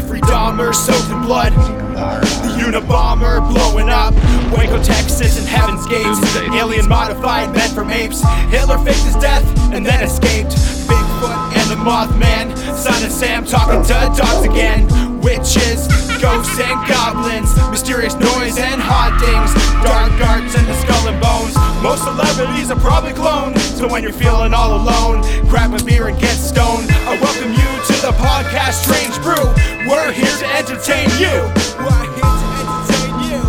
Jeffrey Dahmer soaked in blood. The Unabomber blowing up. Waco, Texas, and Heaven's Gates. Alien modified men from apes. Hitler faked his death and then escaped. Bigfoot and the Mothman. Son of Sam talking to dogs again. Witches, ghosts, and goblins. Mysterious noise and hauntings. Dark arts and the skull and bones. Most celebrities are probably cloned. So when you're feeling all alone, grab a beer and get stoned. I welcome you to the podcast Strange Brew. We're here to entertain you. We're here to entertain you.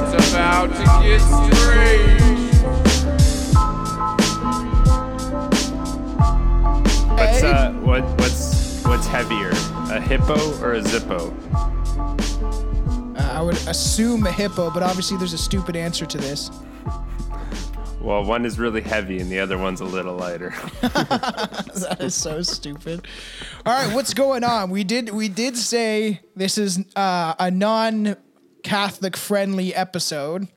It's about to get strange. What's uh, what what's what's heavier, a hippo or a zippo? Uh, I would assume a hippo, but obviously there's a stupid answer to this. Well, one is really heavy and the other one's a little lighter. that is so stupid. All right, what's going on? We did we did say this is uh, a non-Catholic friendly episode.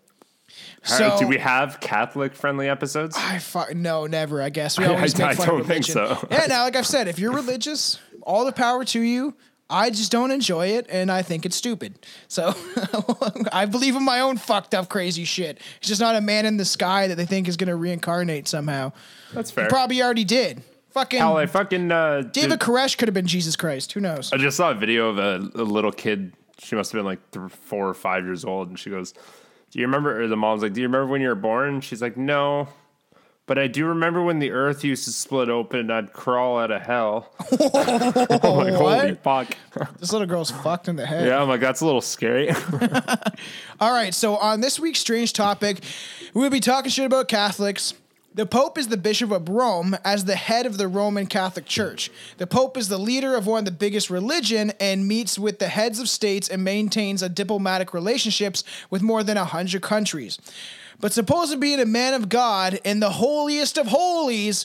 So Do we have Catholic friendly episodes? I fu- no, never. I guess we I- always I- make I fun of don't think religion. so. Yeah, now like I've said, if you're religious, all the power to you. I just don't enjoy it, and I think it's stupid. So I believe in my own fucked up, crazy shit. It's just not a man in the sky that they think is going to reincarnate somehow. That's fair. He Probably already did. Fucking Hell, I fucking uh, David did- Koresh could have been Jesus Christ. Who knows? I just saw a video of a, a little kid. She must have been like th- four or five years old, and she goes, "Do you remember?" Or the mom's like, "Do you remember when you were born?" She's like, "No." But I do remember when the earth used to split open and I'd crawl out of hell. I'm like, holy fuck. This little girl's fucked in the head. Yeah, I'm like, that's a little scary. All right, so on this week's strange topic, we'll be talking shit about Catholics. The Pope is the Bishop of Rome as the head of the Roman Catholic Church. The Pope is the leader of one of the biggest religion and meets with the heads of states and maintains a diplomatic relationships with more than 100 countries. But supposed to being a man of God and the holiest of holies,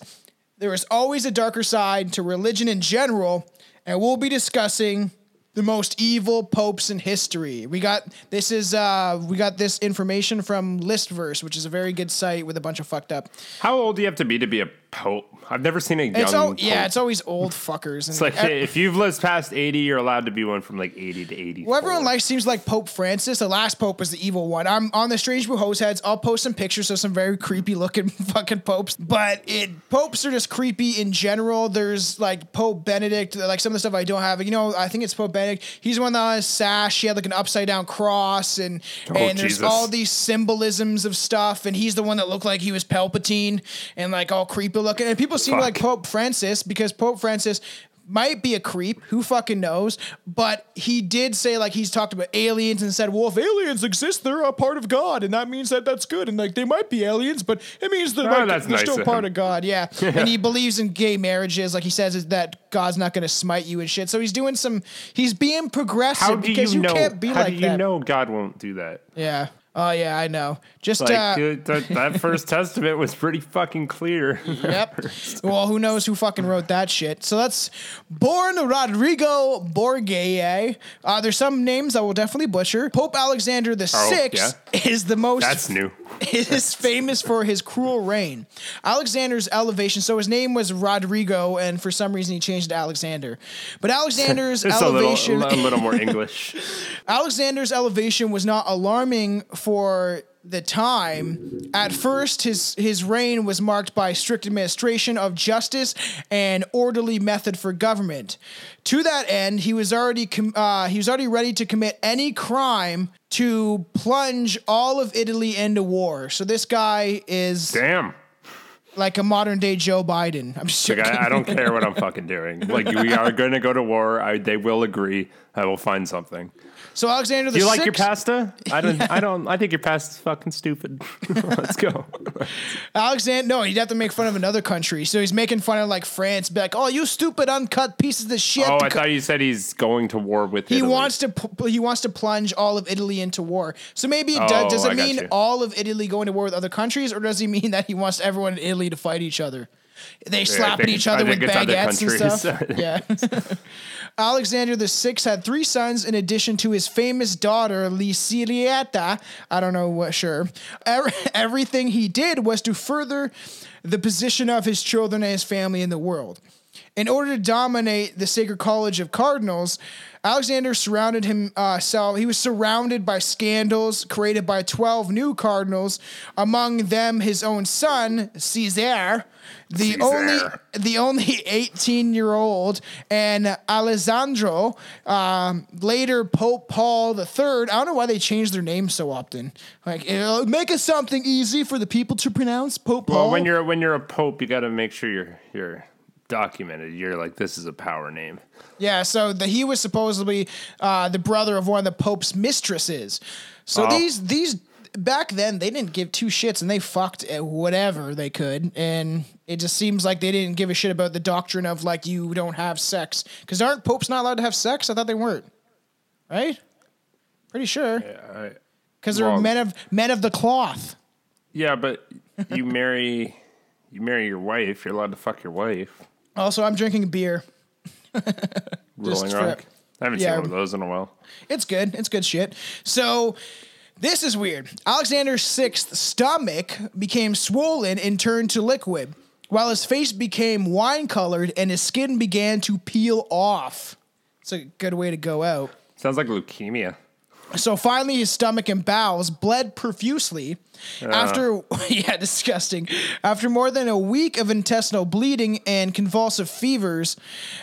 there is always a darker side to religion in general, and we'll be discussing the most evil popes in history. We got this is uh we got this information from Listverse, which is a very good site with a bunch of fucked up. How old do you have to be to be a pope? I've never seen a young It's pope. yeah, it's always old fuckers. It's like if you've lived past 80, you're allowed to be one from like 80 to 80. Well, everyone likes seems like Pope Francis. The last pope was the evil one. I'm on the Strange Brew host heads. I'll post some pictures of some very creepy looking fucking popes. But it popes are just creepy in general. There's like Pope Benedict, like some of the stuff I don't have. You know, I think it's Pope Benedict. He's the one that on his sash. He had like an upside down cross, and oh, and there's Jesus. all these symbolisms of stuff. And he's the one that looked like he was Palpatine and like all creepy looking. And people seem Fuck. like Pope Francis because Pope Francis might be a creep. Who fucking knows? But he did say like he's talked about aliens and said, well, if aliens exist, they're a part of God, and that means that that's good. And like they might be aliens, but it means ah, they're, Oh, like, they're nice still of part him. of God. Yeah. and he believes in gay marriages. Like he says is that God's not going to smite you and shit. So he's doing some. He's being progressive because you you, know? can't be how like do you that. know God won't do that? Yeah. Oh yeah, I know. Just Like uh, dude, that, that first testament was pretty fucking clear. Yep. well, who knows who fucking wrote that shit? So that's born Rodrigo Borgia. Uh, there's some names I will definitely butcher. Pope Alexander the Oh, Sixth is the most. That's new. Is famous for his cruel reign. Alexander's elevation. So his name was Rodrigo, and for some reason he changed to Alexander. But Alexander's It's a little, elevation. a little more English. Alexander's elevation was not alarming for the time. At first, his his reign was marked by strict administration of justice and orderly method for government. To that end, he was already com- uh, he was already ready to commit any crime to plunge all of Italy into war. So this guy is Damn. like a modern day Joe Biden. I'm just Like. I, I don't care what I'm fucking doing. Like we are going to go to war. I, they will agree. I will find something. So Alexander the Do you like your pasta? I don't. I don't. I think your pasta's fucking stupid. Let's go. Alexander, no, he'd have to make fun of another country. So he's making fun of like France, be like, "Oh, you stupid uncut pieces of shit." Oh, I thought you said he's going to war with. he Italy. wants to pu- he wants to plunge all of Italy into war. So maybe it Oh, does, does I it got mean you. all of Italy going to war with other countries, or does he mean that he wants everyone in Italy to fight each other? They slap at each other with think it's other baguettes and stuff. yeah. Alexander the Sixth had three sons in addition to his famous daughter Lyciliata. I don't know what sure. Everything he did was to further the position of his children and his family in the world. In order to dominate the Sacred College of Cardinals, Alexander surrounded himself. He was surrounded by scandals created by 12 new cardinals, among them his own son, Caesar, the Caesar. only the only 18 year old, and Alessandro, um, later Pope Paul III. I don't know why they change their names so often. Like, uh, make it something easy for the people to pronounce. Pope Paul. Well, when you're when you're a pope, you got to make sure you're you're documented. You're like this is a power name. Yeah, so the, he was supposedly uh, the brother of one of the Pope's mistresses. So Oh. these these back then they didn't give two shits and they fucked at whatever they could, and it just seems like they didn't give a shit about the doctrine of like you don't have sex because aren't popes not allowed to have sex? I thought they weren't, right? Pretty sure because they're men of men of the cloth. yeah, but you marry you marry your wife. You're allowed to fuck your wife. Also, I'm drinking beer. Rolling for- Rock. I haven't yeah. seen one of those in a while. It's good. It's good shit. So this is weird. Alexander's sixth stomach became swollen and turned to liquid, while his face became wine colored and his skin began to peel off. It's a good way to go out. Sounds like leukemia. So finally, his stomach and bowels bled profusely. After, yeah, disgusting. After more than a week of intestinal bleeding and convulsive fevers,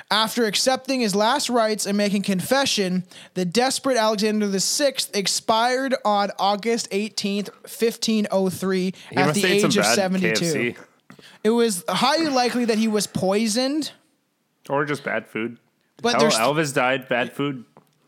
after accepting his last rites and making confession, the desperate Alexander VI expired on August 18th, 1503, He at the have ate some age of 72. KFC. It was highly likely that he was poisoned. or just bad food. But Elvis died. Bad food.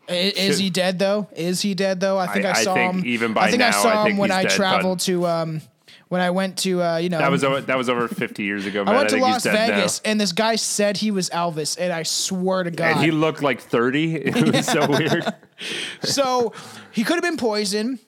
I- Is he dead though? Is he dead though? I think I, I- I saw think him. even I by think I saw I him when I dead, traveled to um when I went to uh you know That was over, that was over 50 years ago. Man. I went to think Las Vegas now. and this guy said he was Elvis and I swear to God. and he looked like 30. It was so weird. so he could have been poisoned,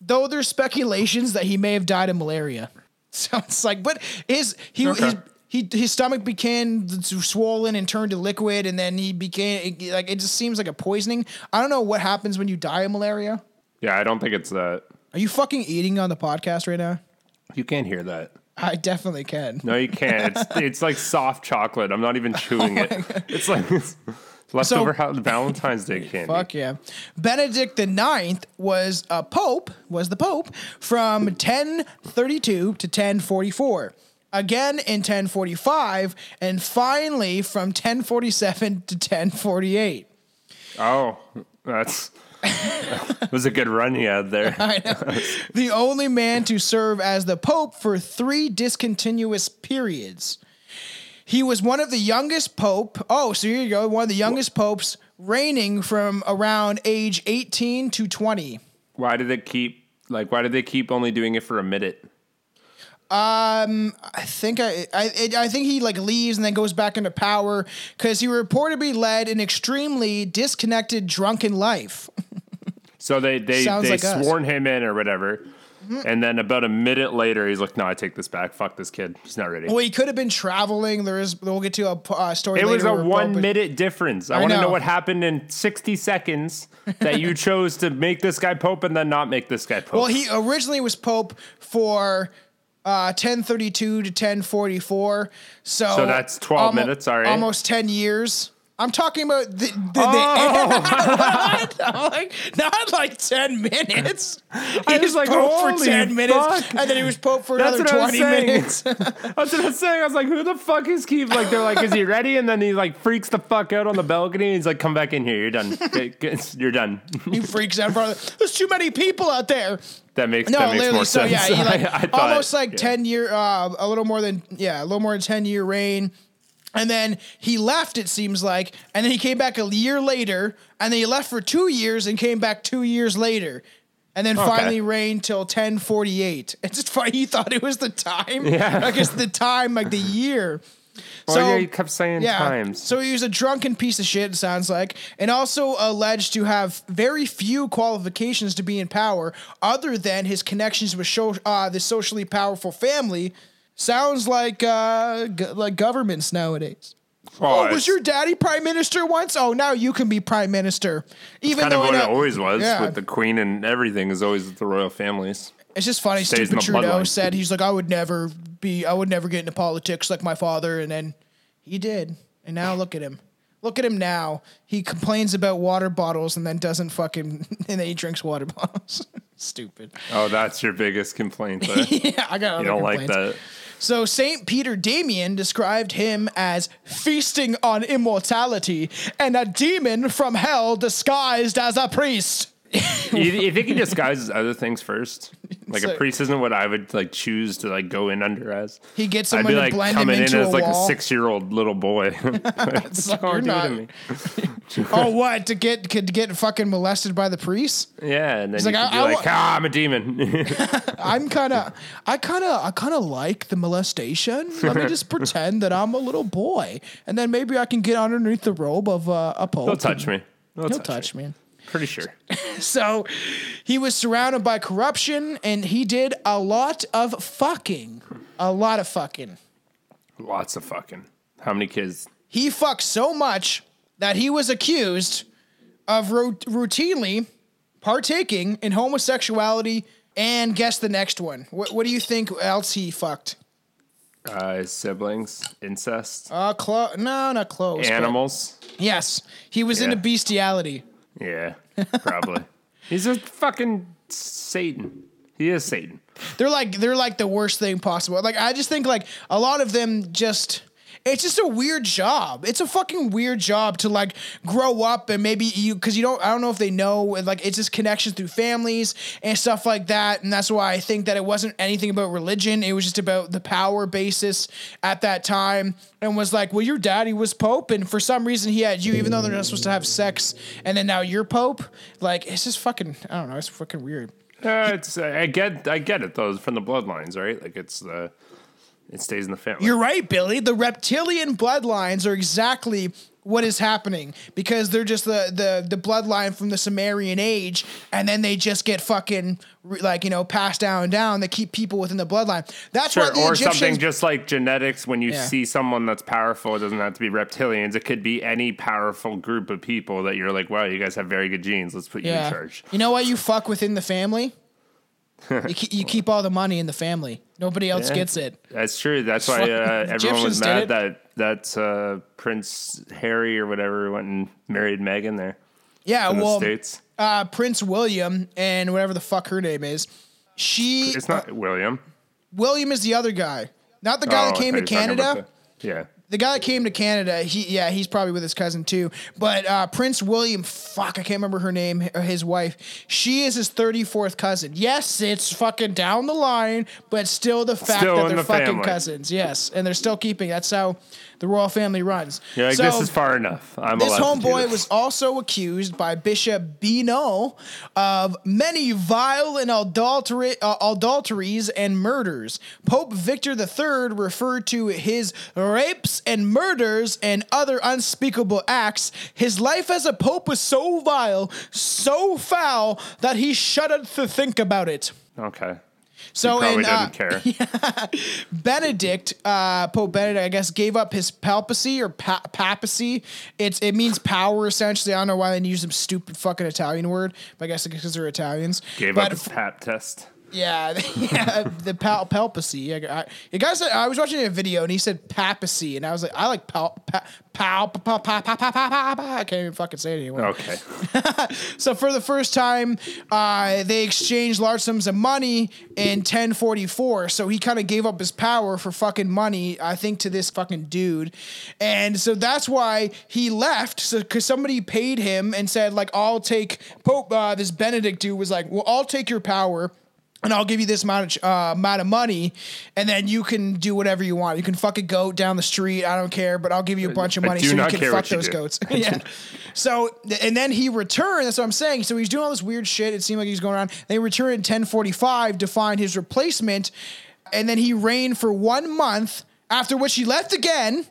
though there's speculations that he may have died of malaria. So it's like, but his he Okay. his he, his stomach became swollen and turned to liquid, and then he became like it just seems like a poisoning. I don't know what happens when you die of malaria. Yeah, I don't think it's that. Are you fucking eating on the podcast right now? You can't hear that. I definitely can. No, you can't. It's it's like soft chocolate. I'm not even oh chewing it. It's like it's leftover So- Valentine's Day candy. Fuck yeah. Benedict the Ninth was a pope, was the pope from 1032 to 1044. Again in 1045, and finally from 1047 to 1048. Oh, that's it was a good run you had there. I know. the only man to serve as the pope for three discontinuous periods. He was one of the youngest pope. Oh, so here you go. One of the youngest popes reigning from around age 18 to 20. Why did they keep like? Why did they keep only doing it for a minute? I think I, I I think he like leaves and then goes back into power because he reportedly led an extremely disconnected, drunken life. So they they Sounds they like us. sworn him in or whatever, and then about a minute later, he's like, "No, I take this back. Fuck this kid. He's not ready." well, he could have been traveling. There is we'll get to a uh, story. It was a one Pope- minute difference. I, I want to know know. what happened in 60 seconds that you chose to make this guy Pope and then not make this guy Pope. Well, he originally was pope for. Uh, 1032 to 1044. So, So that's 12 minutes, all right. Almost 10 years. I'm talking about the, the, Oh. the? I'm like, not like 10 minutes. He was was like, pope for holy 10 minutes, fuck. and then he was pope for That's another what I was 20 minutes. That's what I was just saying. I was like, who the fuck is Keith? Like, they're like, is he ready? And then he like freaks the fuck out on the balcony. And he's like, come back in here. You're done. You're done. he freaks out front There's too many people out there. That makes No, that makes literally. more So sense. yeah, he like I- I thought- almost like yeah. 10 year, uh, a little more than, yeah, a little more than 10 year reign. And then he left, it seems like, and then he came back a year later, and then he left for two years and came back two years later. And then Okay. finally reigned till 1048. It's just funny. He thought it was the time. Yeah. Like it's the time, like the year. Well, yeah, he kept saying yeah. times. So he was a drunken piece of shit, it sounds like, and also alleged to have very few qualifications to be in power other than his connections with show, uh, the socially powerful family. Sounds like uh, g- like governments nowadays. Well, Oh, was your daddy prime minister once? Oh, now you can be prime minister. Even kind of what it always was Yeah. with the queen and everything is always with the royal families. It's just funny. Stays Trudeau said he's like, I would never be, I would never get into politics like my father, and then he did. And now look at him. Look at him now. He complains about water bottles and then doesn't fucking and then he drinks water bottles. Stupid. Oh, that's your biggest complaint. Huh? yeah, I got. you don't like that. So Saint Peter Damian described him as feasting on immortality and a demon from hell disguised as a priest. you, think he disguises other things first? Like So- a priest isn't what I would like choose to like go in under as. He gets I'd someone be to like blend him coming in into as a like wall. a six year old little boy. Like, you're not- me? oh, what to get to get fucking molested by the priest? Yeah, and then you like, could I, be I, like ah, I'm a demon. I'm kind of, I kind of, I kind of like the molestation. Let me just pretend that I'm a little boy, and then maybe I can get underneath the robe of uh, a pope. He'll touch me. He'll, He'll touch, touch me. me. Pretty sure. So he was surrounded by corruption and he did a lot of fucking. A lot of fucking. Lots of fucking. How many kids? He fucked so much that he was accused of ro- routinely partaking in homosexuality and guess the next one. What, what do you think else he fucked? Uh, his siblings, incest, Uh, clo- no, not close. but- animals. Yes, he was into bestiality. Yeah, probably. He's a fucking Satan. He is Satan. They're like they're like the worst thing possible. Like I just think like a lot of them just it's just a weird job. It's a fucking weird job to like grow up and maybe you because you don't I don't know if they know like it's just connections through families and stuff like that. And that's why I think that it wasn't anything about religion. It was just about the power basis at that time and was like, well, your daddy was Pope, and for some reason he had you, even though they're not supposed to have sex, and then now you're Pope. Like it's just fucking I don't know. It's fucking weird. Uh, it's I get I get it though. From the bloodlines, right? Like it's the it stays in the family. You're right, Billy. The reptilian bloodlines are exactly what is happening because they're just the the the bloodline from the Sumerian age, and then they just get fucking like you know passed down and down. They keep people within the bloodline. That's Sure, the or Egyptians. something just like genetics. When you Yeah. see someone that's powerful, it doesn't have to be reptilians. It could be any powerful group of people that you're like, wow, you guys have very good genes. Let's put you in charge. You know what? You fuck within the family. you, keep, you keep all the money in the family. Nobody else Yeah. gets it. That's true. That's why uh, everyone was mad that that uh, Prince Harry or whatever went and married Meghan there Yeah, well, states. uh, Prince William and whatever the fuck her name is. She It's not William. William is the other guy, not the guy Oh, that came to you were talking Canada. the- yeah. The guy that came to Canada, he yeah, he's probably with his cousin too. But uh, Prince William, fuck, I can't remember her name, his wife. She is his thirty fourth cousin. Yes, it's fucking down the line, but still the fact Still that they're the fucking family. cousins. Yes, and they're still keeping. That's how the royal family runs. You're like, So- this is far enough. I'm this allowed to do homeboy this. was also accused by Bishop Bino of many vile and adultera- uh, adulteries and murders. Pope Victor III referred to his rapes and murders and other unspeakable acts. His life as a pope was so vile, so foul, that he shuddered to think about it. Okay. So Probably in, uh, care. Benedict, uh, Pope Benedict, I guess, gave up his papacy or pa- papacy. It's it means power essentially. I don't know why they use some stupid fucking Italian word, but I guess because they're Italians. Gave but up his pap test. Yeah, yeah, the pal- palpacy. I, I, said I was watching a video and he said papacy, and I was like, I like pal pal pal pal pal pal pal. pal, pal. I can't even fucking say it anymore. Okay. so for the first time, uh, they exchanged large sums of money in 1044. So he kind of gave up his power for fucking money, I think, to this fucking dude, and so that's why he left. So because somebody paid him and said like, I'll take Pope. Uh, this Benedict dude was like, well, I'll take your power and I'll give you this amount of uh, amount of money, and then you can do whatever you want. You can fuck a goat down the street. I don't care, but I'll give you a bunch of money so you can fuck you those do. goats. yeah. So and then he returned. That's what I'm saying. So he's doing all this weird shit. It seemed like he's going around. They returned in 1045 to find his replacement, and then he reigned for one month. After which he left again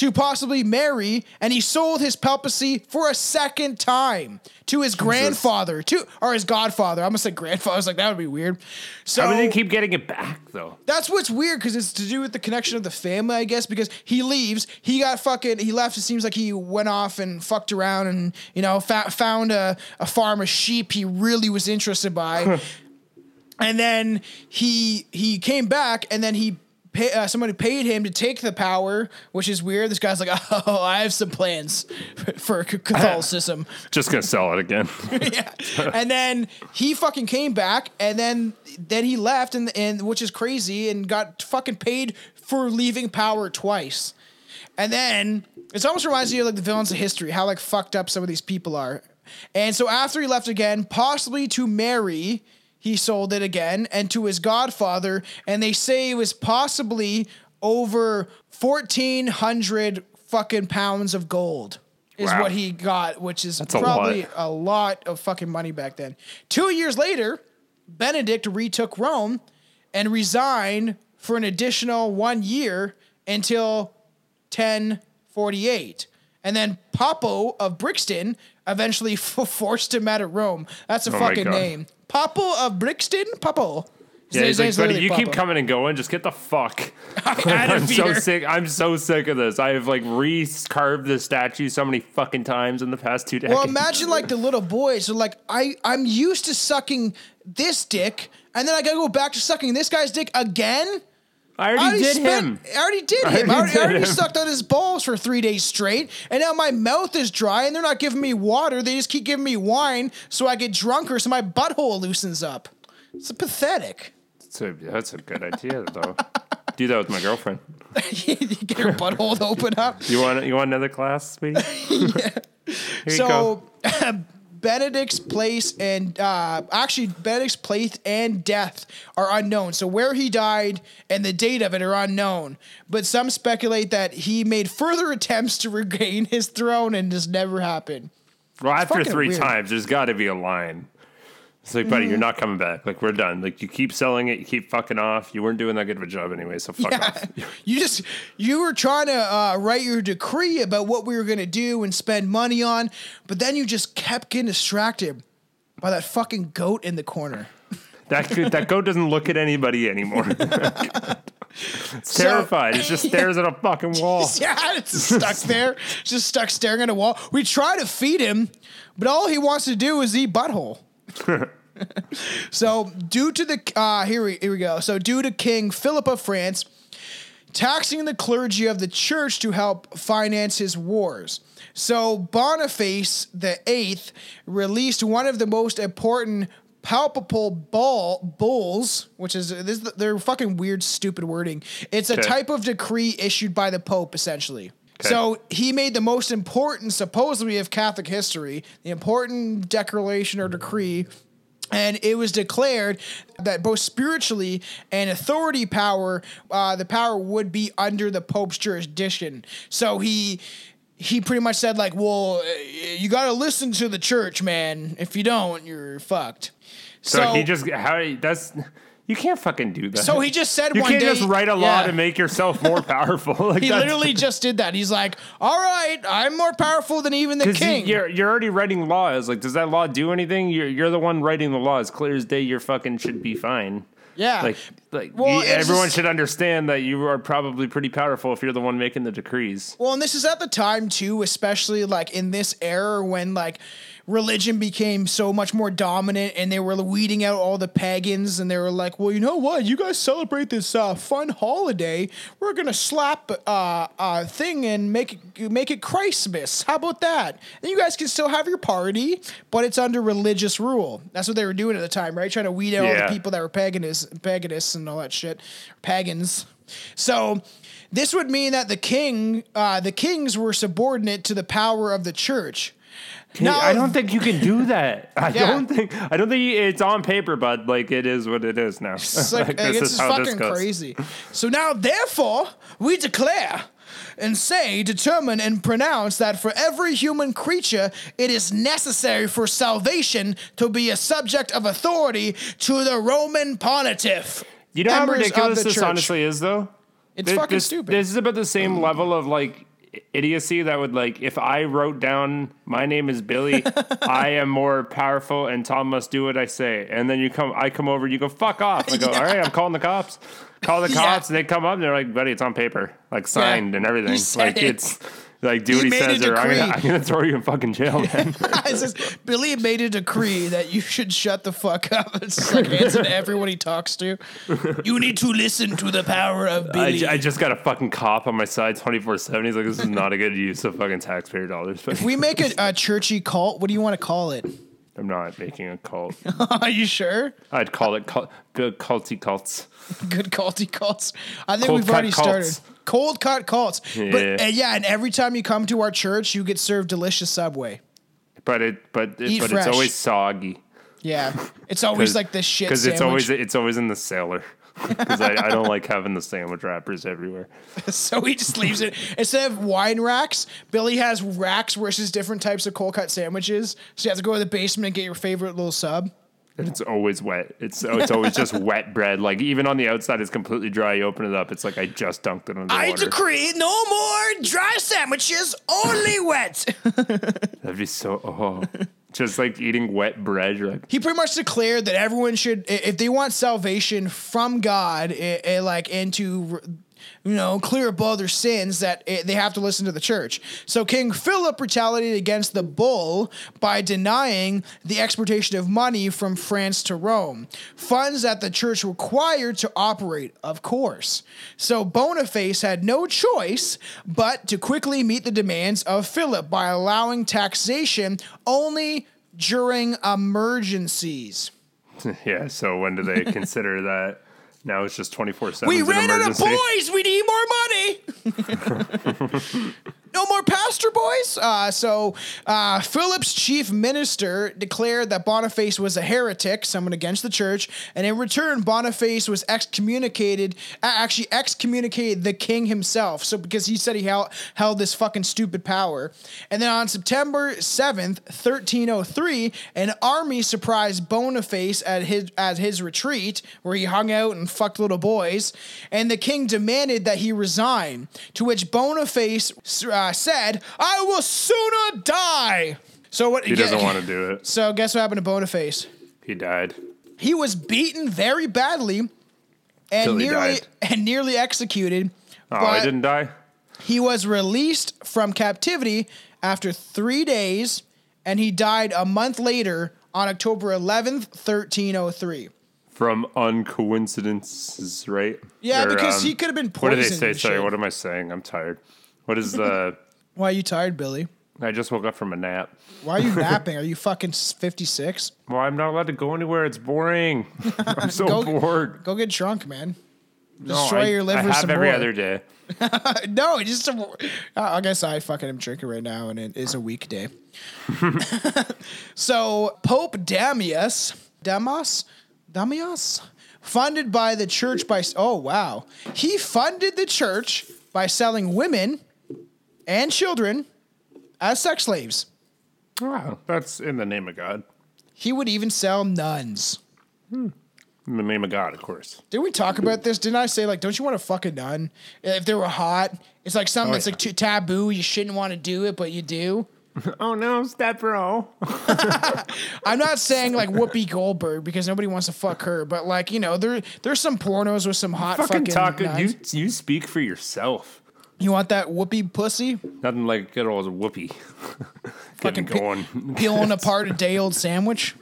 to possibly marry, and he sold his papacy for a second time to his grandfather, to or his godfather. I almost said grandfather. I was like, that would be weird. So they keep getting it back though? that's what's weird because it's to do with the connection of the family, I guess. Because he leaves, he got fucking, he left. It seems like he went off and fucked around and you know fa- found a, a farm of sheep he really was interested by, and then he he came back and then he pay, uh, somebody paid him to take the power, which is weird. This guy's like, oh, I have some plans for Catholicism. Just gonna sell it again. yeah. And then he fucking came back, and then then he left, and and which is crazy, and got fucking paid for leaving power twice. And then it almost reminds you of like the villains of history, how like fucked up some of these people are. And so after he left again, possibly to marry, he sold it again, and to his godfather, and they say it was possibly over fourteen hundred fucking pounds of gold is Wow. what he got, which is a probably lot. a lot of fucking money back then. Two years later, Benedict retook Rome and resigned for an additional one year until 1048. And then Poppo of Brixton eventually forced him out of Rome. That's a Oh fucking name. Poppo of Brixton? Poppo. His Yeah, he's like, buddy, you keep coming and going. Just get the fuck. Out of I'm so sick. I'm so sick of this. I have like re-carved the statue so many fucking times in the past two days. Well, imagine like the little boys are like, I I'm used to sucking this dick, and then I gotta go back to sucking this guy's dick again. I already, did spent- him. I already did I him. I already already, I already him. sucked on his balls for three days straight, and now my mouth is dry, and they're not giving me water. They just keep giving me wine, so I get drunker, so my butthole loosens up. It's pathetic. That's a, that's a good idea, though. Do that with my girlfriend. you get your butthole to open up. You want you want another class, sweetie? Here you go. So Benedict's place and uh, actually Benedict's place and death are unknown. So where he died and the date of it are unknown. But some speculate that he made further attempts to regain his throne and just never happened. Well, after three weird. times, there's got to be a line. It's like, buddy, you're Mm-hmm. not coming back. Like, we're done. Like, you keep selling it, you keep fucking off. You weren't doing that good of a job anyway, so fuck off. You just you were trying to uh, write your decree about what we were gonna do and spend money on, but then you just kept getting distracted by that fucking goat in the corner. That goat- that goat doesn't look at anybody anymore. it's terrified. It just stares at a fucking wall. Yeah, it's stuck there, just stuck staring at a wall. We try to feed him, but all he wants to do is eat butthole. so, due to the uh, here we here we go. So, due to King Philip of France taxing the clergy of the church to help finance his wars. So Boniface the Eighth released one of the most important palpable ball bulls, which is this is- they're fucking weird, stupid wording. It's a Okay. type of decree issued by the Pope, essentially. So he made the most important, supposedly, of Catholic history, the important declaration or decree and it was declared that both spiritually and authority power, uh, the power would be under the Pope's jurisdiction. So he he pretty much said like, "Well, uh, you got to listen to the church, man. If you don't, you're fucked." So, he just how that's you can't fucking do that. So he just said you one can't day- just write a law yeah. to make yourself more powerful. Like he literally just did that. He's like, "All right, I'm more powerful than even the king." you're you're already writing laws. Like, does that law do anything? You're you're the one writing the law. It's clear as day. You're fucking should be fine. yeah. Like like Well, everyone just- should understand that you are probably pretty powerful if you're the one making the decrees. Well, and this is at the time too, especially like in this era when like religion became so much more dominant and they were weeding out all the pagans and they were like, well, you know what? You guys celebrate this uh, fun holiday. We're gonna slap uh, a thing and make it make it Christmas. How about that? And you guys can still have your party, but it's under religious rule. That's what they were doing at the time, right? Trying to weed out all the people that were paganists, paganists and all that shit, pagans. So this would mean that the king, uh, the kings were subordinate to the power of the church. Now, I don't think you can do that. I Yeah. don't think. I don't think it's on paper, but like it is what it is now. It's like, Like, it's is just fucking crazy. So now, therefore, we declare and say, determine, and pronounce that for every human creature, it is necessary for salvation to be a subject of authority to the Roman pontiff. You know how members of ridiculous the this church. honestly is, though. It's fucking this, stupid. This is about the same level of like idiocy that would like if I wrote down my name is Billy, I am more powerful, and Tom must do what I say. And then you come, I come over, you go fuck off. I go, all right, I'm calling the cops. Call the Yeah. cops, and they come up, and they're like, buddy, it's on paper, like signed and everything. Like it. it's Like, do He what he says, or I'm gonna. I'm gonna throw you in fucking jail, man. Billy made a decree that you should shut the fuck up. It's just like hands to everyone he talks to. You need to listen to the power of Billy. I just got a fucking cop on my side 24 7. He's like, this is not a good use of fucking taxpayer dollars. If we make a, a churchy cult, what do you want to call it? I'm not making a cult. Are you sure? I'd call it cult, good culty cults. Good culty cults. I think Cold we've already started. cults. Cold cut cults. But Yeah. uh, yeah, and every time you come to our church, you get served delicious Subway. But it, but it, Eat but fresh. it's always soggy. Yeah, it's always like this shit because it's always it's always in the cellar. Because I, I don't like having the sandwich wrappers everywhere. so he just leaves it instead of wine racks. Billy has racks versus different types of cold cut sandwiches. So you have to go to the basement and get your favorite little sub. And it's always wet. It's oh, it's always just wet bread. Like even on the outside, it's completely dry. You open it up, it's like I just dunked it under the. I water. decree no more dry sandwiches, only wet. That'd be so oh, just like eating wet bread. You're like, he pretty much declared that everyone should, if they want salvation from God, i- i- like and to, you know, clear up all their sins, that i they have to listen to the church. So King Philip retaliated against the bull by denying the exportation of money from France to Rome, funds that the church required to operate, of course. So Boniface had no choice but to quickly meet the demands of Philip by allowing taxation only during emergencies. yeah. So when do they consider that? Now it's just twenty four seven. We ran out of boys. We need more money. no more pastor boys. Uh, so uh, Philip's chief minister declared that Boniface was a heretic, someone against the church, and in return, Boniface was excommunicated. Actually, excommunicated the king himself. So because he said he held, held this fucking stupid power, and then on September seventh, thirteen oh three, an army surprised Boniface at his at his retreat where he hung out and fucked little boys, and the king demanded that he resign. To which Boniface uh, said, "I will sooner die." So what? He doesn't want to do it. So guess what happened to Boniface? He died. He was beaten very badly and nearly died. and nearly executed. Oh, he didn't die. He was released from captivity after three days, and he died a month later on October 11th, 1303. From uncoincidences, right? Yeah, Or, because um, he could have been What poisoned. they say? Sorry, what am I saying? I'm tired. What is the? Why are you tired, Billy? I just woke up from a nap. Why are you napping? Are you fucking 56? Well, I'm not allowed to go anywhere. It's boring. I'm so Go- bored. Go get drunk, man. No, Destroy I, your liver I have some every more. other day. no, just a, I guess I fucking am drinking right now, and it is a weekday. so Pope Damius, Damas, Damius, funded by the church by oh wow, he funded the church by selling women and children as sex slaves. Wow, that's in the name of God. He would even sell nuns. In the name of God, of course. Did we talk about this? Didn't I say like, don't you want to fuck a nun if they were hot? It's like something Oh, that's yeah. like too taboo. You shouldn't want to do it, but you do. Oh no, step bro. I'm not saying like Whoopi Goldberg because nobody wants to fuck her, but like you know, there there's some pornos with some hot Fucking fucking. talk. nuns. You you speak for yourself. You want that Whoopi pussy Nothing like good old whoopee. Fucking pi- going. peeling apart a day old sandwich?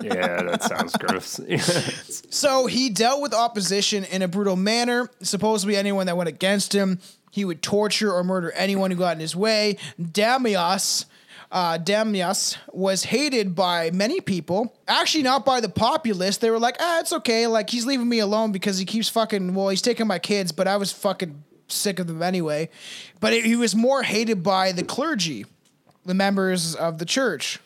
yeah, that sounds gross. So he dealt with opposition in a brutal manner. Supposedly, anyone that went against him, he would torture or murder anyone who got in his way. Damias. Uh, Damias was hated by many people. Actually, not by the populace. They were like, ah, it's okay. Like, he's leaving me alone because he keeps fucking, well, he's taking my kids, but I was fucking sick of them anyway. But it, he was more hated by the clergy, the members of the church.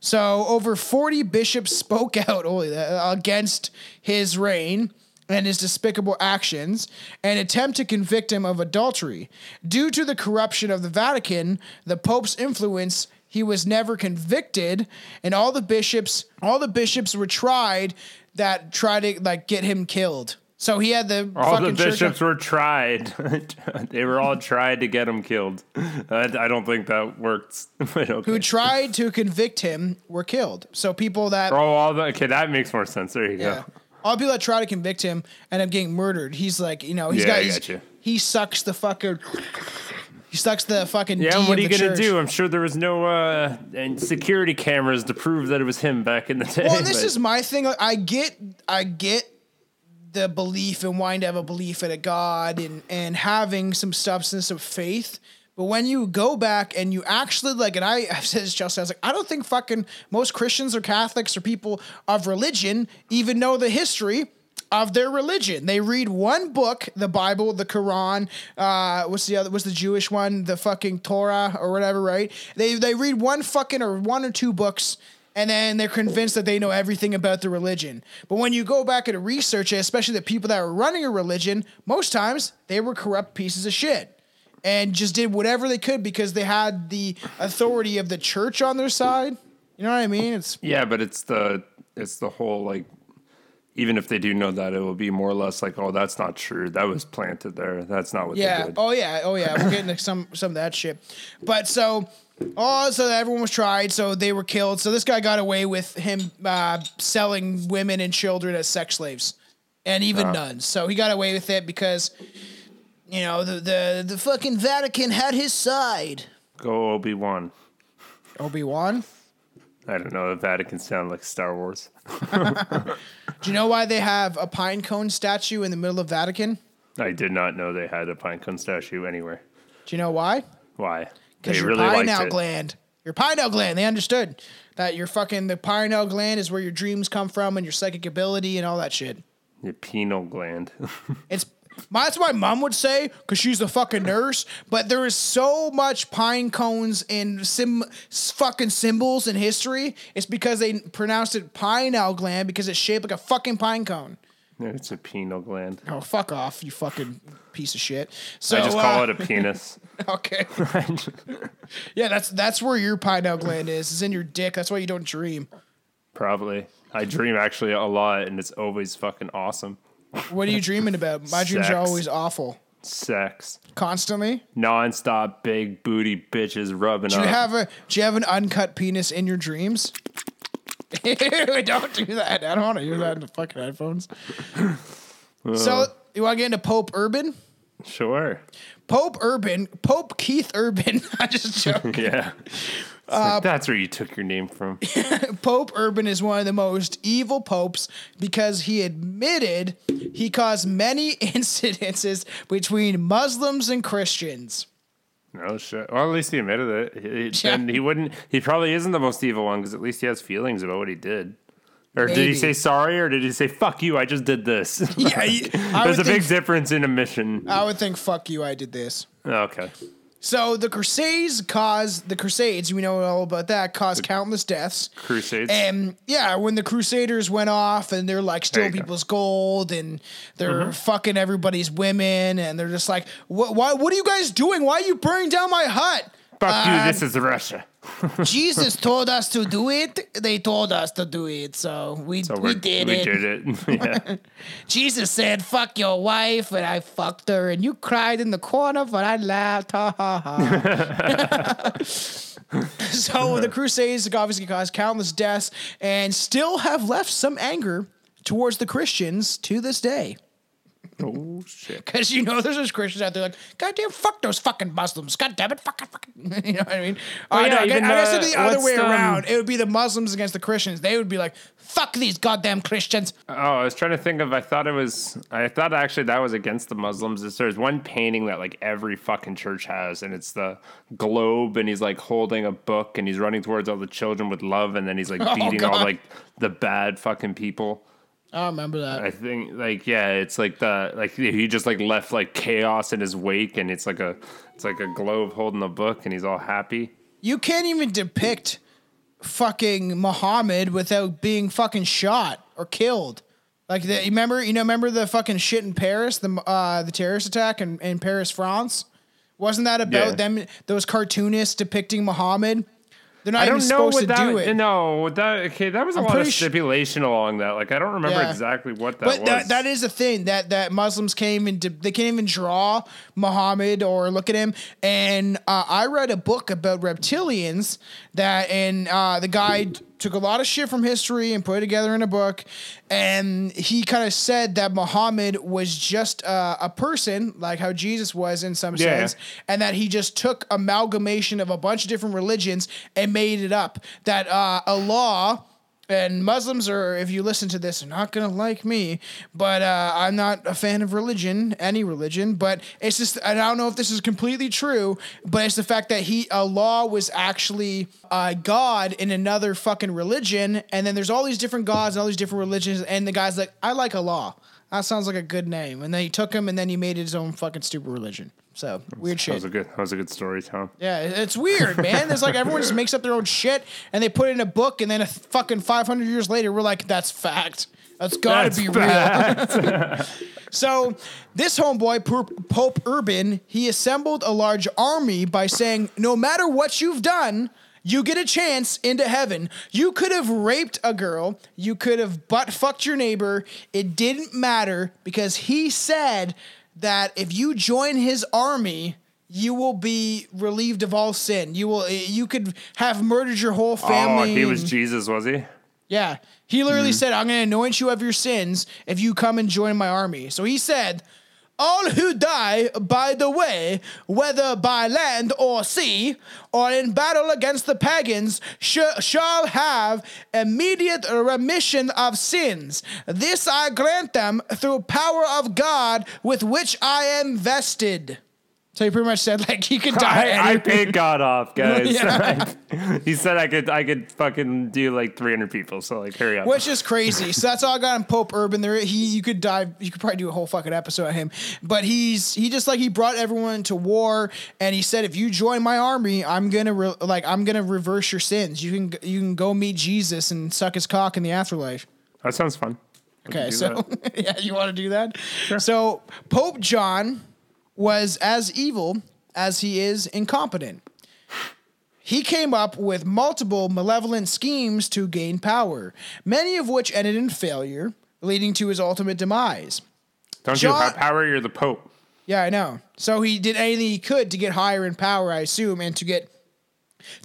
So over 40 bishops spoke out uh, against his reign and his despicable actions and attempt to convict him of adultery. Due to the corruption of the Vatican, the Pope's influence, he was never convicted, and all the bishops, all the bishops were tried that tried to like get him killed. So he had the all the bishops were tried. they were all tried to get him killed. I, I don't think that worked. Okay. who tried to convict him were killed. So people that oh, all the okay, that makes more sense. There you Yeah. go. All people that try to convict him end up getting murdered. He's like, you know, he's Yeah, got, he's, got you. he sucks the fucker. He sucks the fucking. Yeah, D what are you gonna church. do? I'm sure there was no uh, and security cameras to prove that it was him back in the day. Well, this but- is my thing. I get, I get the belief and wanting to have a belief in a God and and having some substance of faith. But when you go back and you actually like, and I, I've said this, Chelsea, I was like, I don't think fucking most Christians or Catholics or people of religion even know the history of their religion. They read one book, the Bible, the Quran. Uh, what's the other? What's the Jewish one? The fucking Torah or whatever, right? They they read one fucking or one or two books and then they're convinced that they know everything about the religion. But when you go back and research it, especially the people that were running a religion, most times they were corrupt pieces of shit and just did whatever they could because they had the authority of the church on their side. You know what I mean? It's yeah, but it's the it's the whole like even if they do know that, it will be more or less like, oh, that's not true. That was planted there. That's not what they yeah. did. Oh yeah. Oh yeah. We're getting some some of that shit. But so oh, so everyone was tried. So they were killed. So this guy got away with him uh, selling women and children as sex slaves, and even nuns. So he got away with it because you know the the the fucking Vatican had his side. Go Obi Wan. Obi Wan. I don't know. The Vatican sound like Star Wars. Do you know why they have a pine cone statue in the middle of Vatican? I did not know they had a pine cone statue anywhere. Do you know why? Why? Because your really pineal gland. Your pineal gland. They understood that your fucking the pineal gland is where your dreams come from and your psychic ability and all that shit. Your pineal gland. It's that's what my mom would say because she's a fucking nurse. But there is so much pine cones in sim fucking symbols in history. It's because they pronounced it pineal gland because it's shaped like a fucking pine cone. It's a penal gland. Oh fuck off, you fucking piece of shit. So I just call uh, it a penis. okay. yeah, that's that's where your pineal gland is. It's in your dick. That's why you don't dream. Probably. I dream actually a lot, and it's always fucking awesome. What are you dreaming about? My dreams are always awful. Sex, Constantly. nonstop, big booty bitches rubbing Do you up. have a do you have an uncut penis in your dreams? Don't do that. I don't want to hear that in the fucking headphones. so you want to get into Pope Urban? sure. Pope Urban, Pope Keith Urban. I just joke. Yeah. Uh, like, that's where you took your name from. Pope Urban is one of the most evil popes because he admitted he caused many incidences between Muslims and Christians. No shit. Well, at least he admitted it. He, Yeah. Then he wouldn't. He probably isn't the most evil one because at least he has feelings about what he did. Or did he say sorry, or did he say "fuck you"? I just did this. Yeah, I There's a big think- difference in a mission. I would think, fuck you, I did this. Okay. So the Crusades caused the Crusades. We know all about that. Caused countless deaths. Crusades. And yeah, when the Crusaders went off and they're like stealing you go. people's gold and they're Mm-hmm. fucking everybody's women and they're just like, what? Why? What are you guys doing? Why are you burning down my hut? Fuck you. Uh, This is Russia. Jesus told us to do it. They told us to do it, so we So we did we it. did it. yeah. Jesus said, "Fuck your wife," and I fucked her, and you cried in the corner, but I laughed. Ha ha ha. so the Crusades obviously caused countless deaths, and still have left some anger towards the Christians to this day. Oh shit. Because you know there's those Christians out there like, goddamn, fuck those fucking Muslims. God damn it, fucking, fucking. you know what I mean? Oh, yeah, no, I guess, even, I guess uh, it'd be the other what's, way um, around. It would be the Muslims against the Christians. They would be like, fuck these goddamn Christians. Oh, I was trying to think of. I thought it was. I thought actually that was against the Muslims. Is There's one painting that like every fucking church has, and it's the globe, and he's like holding a book, and he's running towards all the children with love, and then he's like beating all like the bad fucking people. I remember that. I think like yeah, it's like the like he just like left like chaos in his wake, and it's like a it's like a globe holding a book, and he's all happy. You can't even depict fucking Muhammad without being fucking shot or killed. Like the, you remember, you know, remember the fucking shit in Paris, the uh, the terrorist attack in, in Paris, France. Wasn't that about Yeah. them? Those cartoonists depicting Muhammad. They're not I don't know supposed what to that. do it. No, that okay. That was a I'm lot of stipulation along that. Like I don't remember Yeah. exactly what that But was. that, that is a thing that that Muslims came and they can't even draw Muhammad or look at him. And uh, I read a book about reptilians that and uh, the guy took a lot of shit from history and put it together in a book. And he kind of said that Muhammad was just uh, a person, like how Jesus was in some Yeah. sense, and that he just took amalgamation of a bunch of different religions and made it up. That uh, Allah and Muslims are, if you listen to this, are not gonna like me. But uh, I'm not a fan of religion, any religion. But it's just, I don't know if this is completely true, but it's the fact that he Allah was actually uh, God in another fucking religion, and then there's all these different gods and all these different religions, and the guy's like, I like Allah. That sounds like a good name. And then he took him, and then he made his own fucking stupid religion. So weird That shit. was a good. That was a good story, Tom. Yeah, it's weird, man. There's like everyone just makes up their own shit and they put it in a book, and then a fucking 500 years later, we're like, that's fact. That's gotta That's be real. so, this homeboy, Pope- Pope Urban, he assembled a large army by saying, no matter what you've done, you get a chance into heaven. You could have raped a girl. You could have butt fucked your neighbor. It didn't matter because he said that if you join his army, you will be relieved of all sin. You will. You could have murdered your whole family. Oh, family. he was Jesus, was he? yeah. He literally mm-hmm. said, I'm going to anoint you of your sins if you come and join my army. So he said, All who die by the way, whether by land or sea, or in battle against the pagans, sh- shall have immediate remission of sins. This I grant them through power of God with which I am vested. So he pretty much said, like, you could die. I, I paid God off, guys. Yeah. he said I could. I could fucking do like 300 people. So like, hurry up. Which is crazy. So that's all I got on Pope Urban. There, he you could dive. You could probably do a whole fucking episode on him. But he's he just like he brought everyone to war, and he said, if you join my army, I'm gonna re- like I'm gonna reverse your sins. You can you can go meet Jesus and suck his cock in the afterlife. that sounds fun. Okay, so yeah, you want to do that? So Pope John was as evil as he is incompetent. He came up with multiple malevolent schemes to gain power, many of which ended in failure, leading to his ultimate demise. don't John- you have power? You're the Pope. Yeah, I know. So he did anything he could to get higher in power, I assume, and to get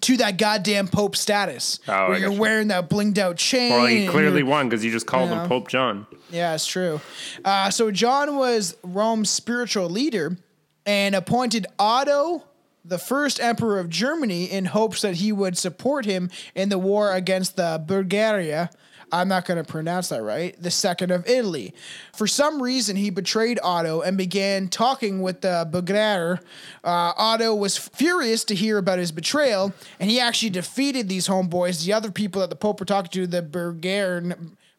to that goddamn Pope status, Oh, where you're gotcha. wearing that blinged out chain. Well, he clearly won because you just called Yeah. him Pope John. Yeah, it's true. Uh, so John was Rome's spiritual leader and appointed Otto, the first emperor of Germany, in hopes that he would support him in the war against the Bulgaria. I'm not going to pronounce that right. The second of Italy. For some reason, he betrayed Otto and began talking with the Bulgar. Uh, Otto was furious to hear about his betrayal, and he actually defeated these homeboys, the other people that the Pope were talking to, the Bulgar.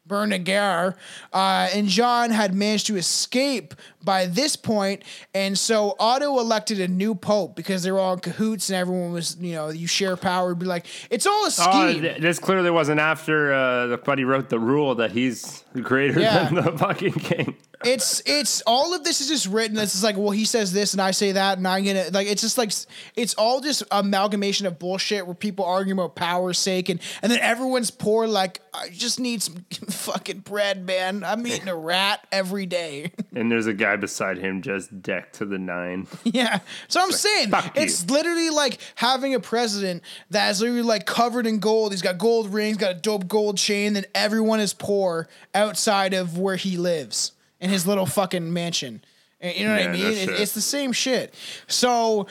Bernagar, uh, and John had managed to escape by this point, and so Otto elected a new pope because they were all in cahoots and everyone was, you know, you share power. Be like, it's all a Oh, scheme. th- this clearly wasn't after uh, the buddy wrote the rule that he's greater Yeah. than the fucking king. it's it's all of this is just written. It's just like, well, he says this and I say that, and I'm gonna like. It's just like it's all just amalgamation of bullshit where people argue about power's sake, and and then everyone's poor. Like, I just need some fucking bread, man. I'm eating a rat every day. And there's a guy beside him just decked to the nine. Yeah. So I'm saying it's literally like having a president that is literally like covered in gold. He's got gold rings, got a dope gold chain, then everyone is poor outside of where he lives in his little fucking mansion. Eh, you know what I mean? It- it's the same shit. So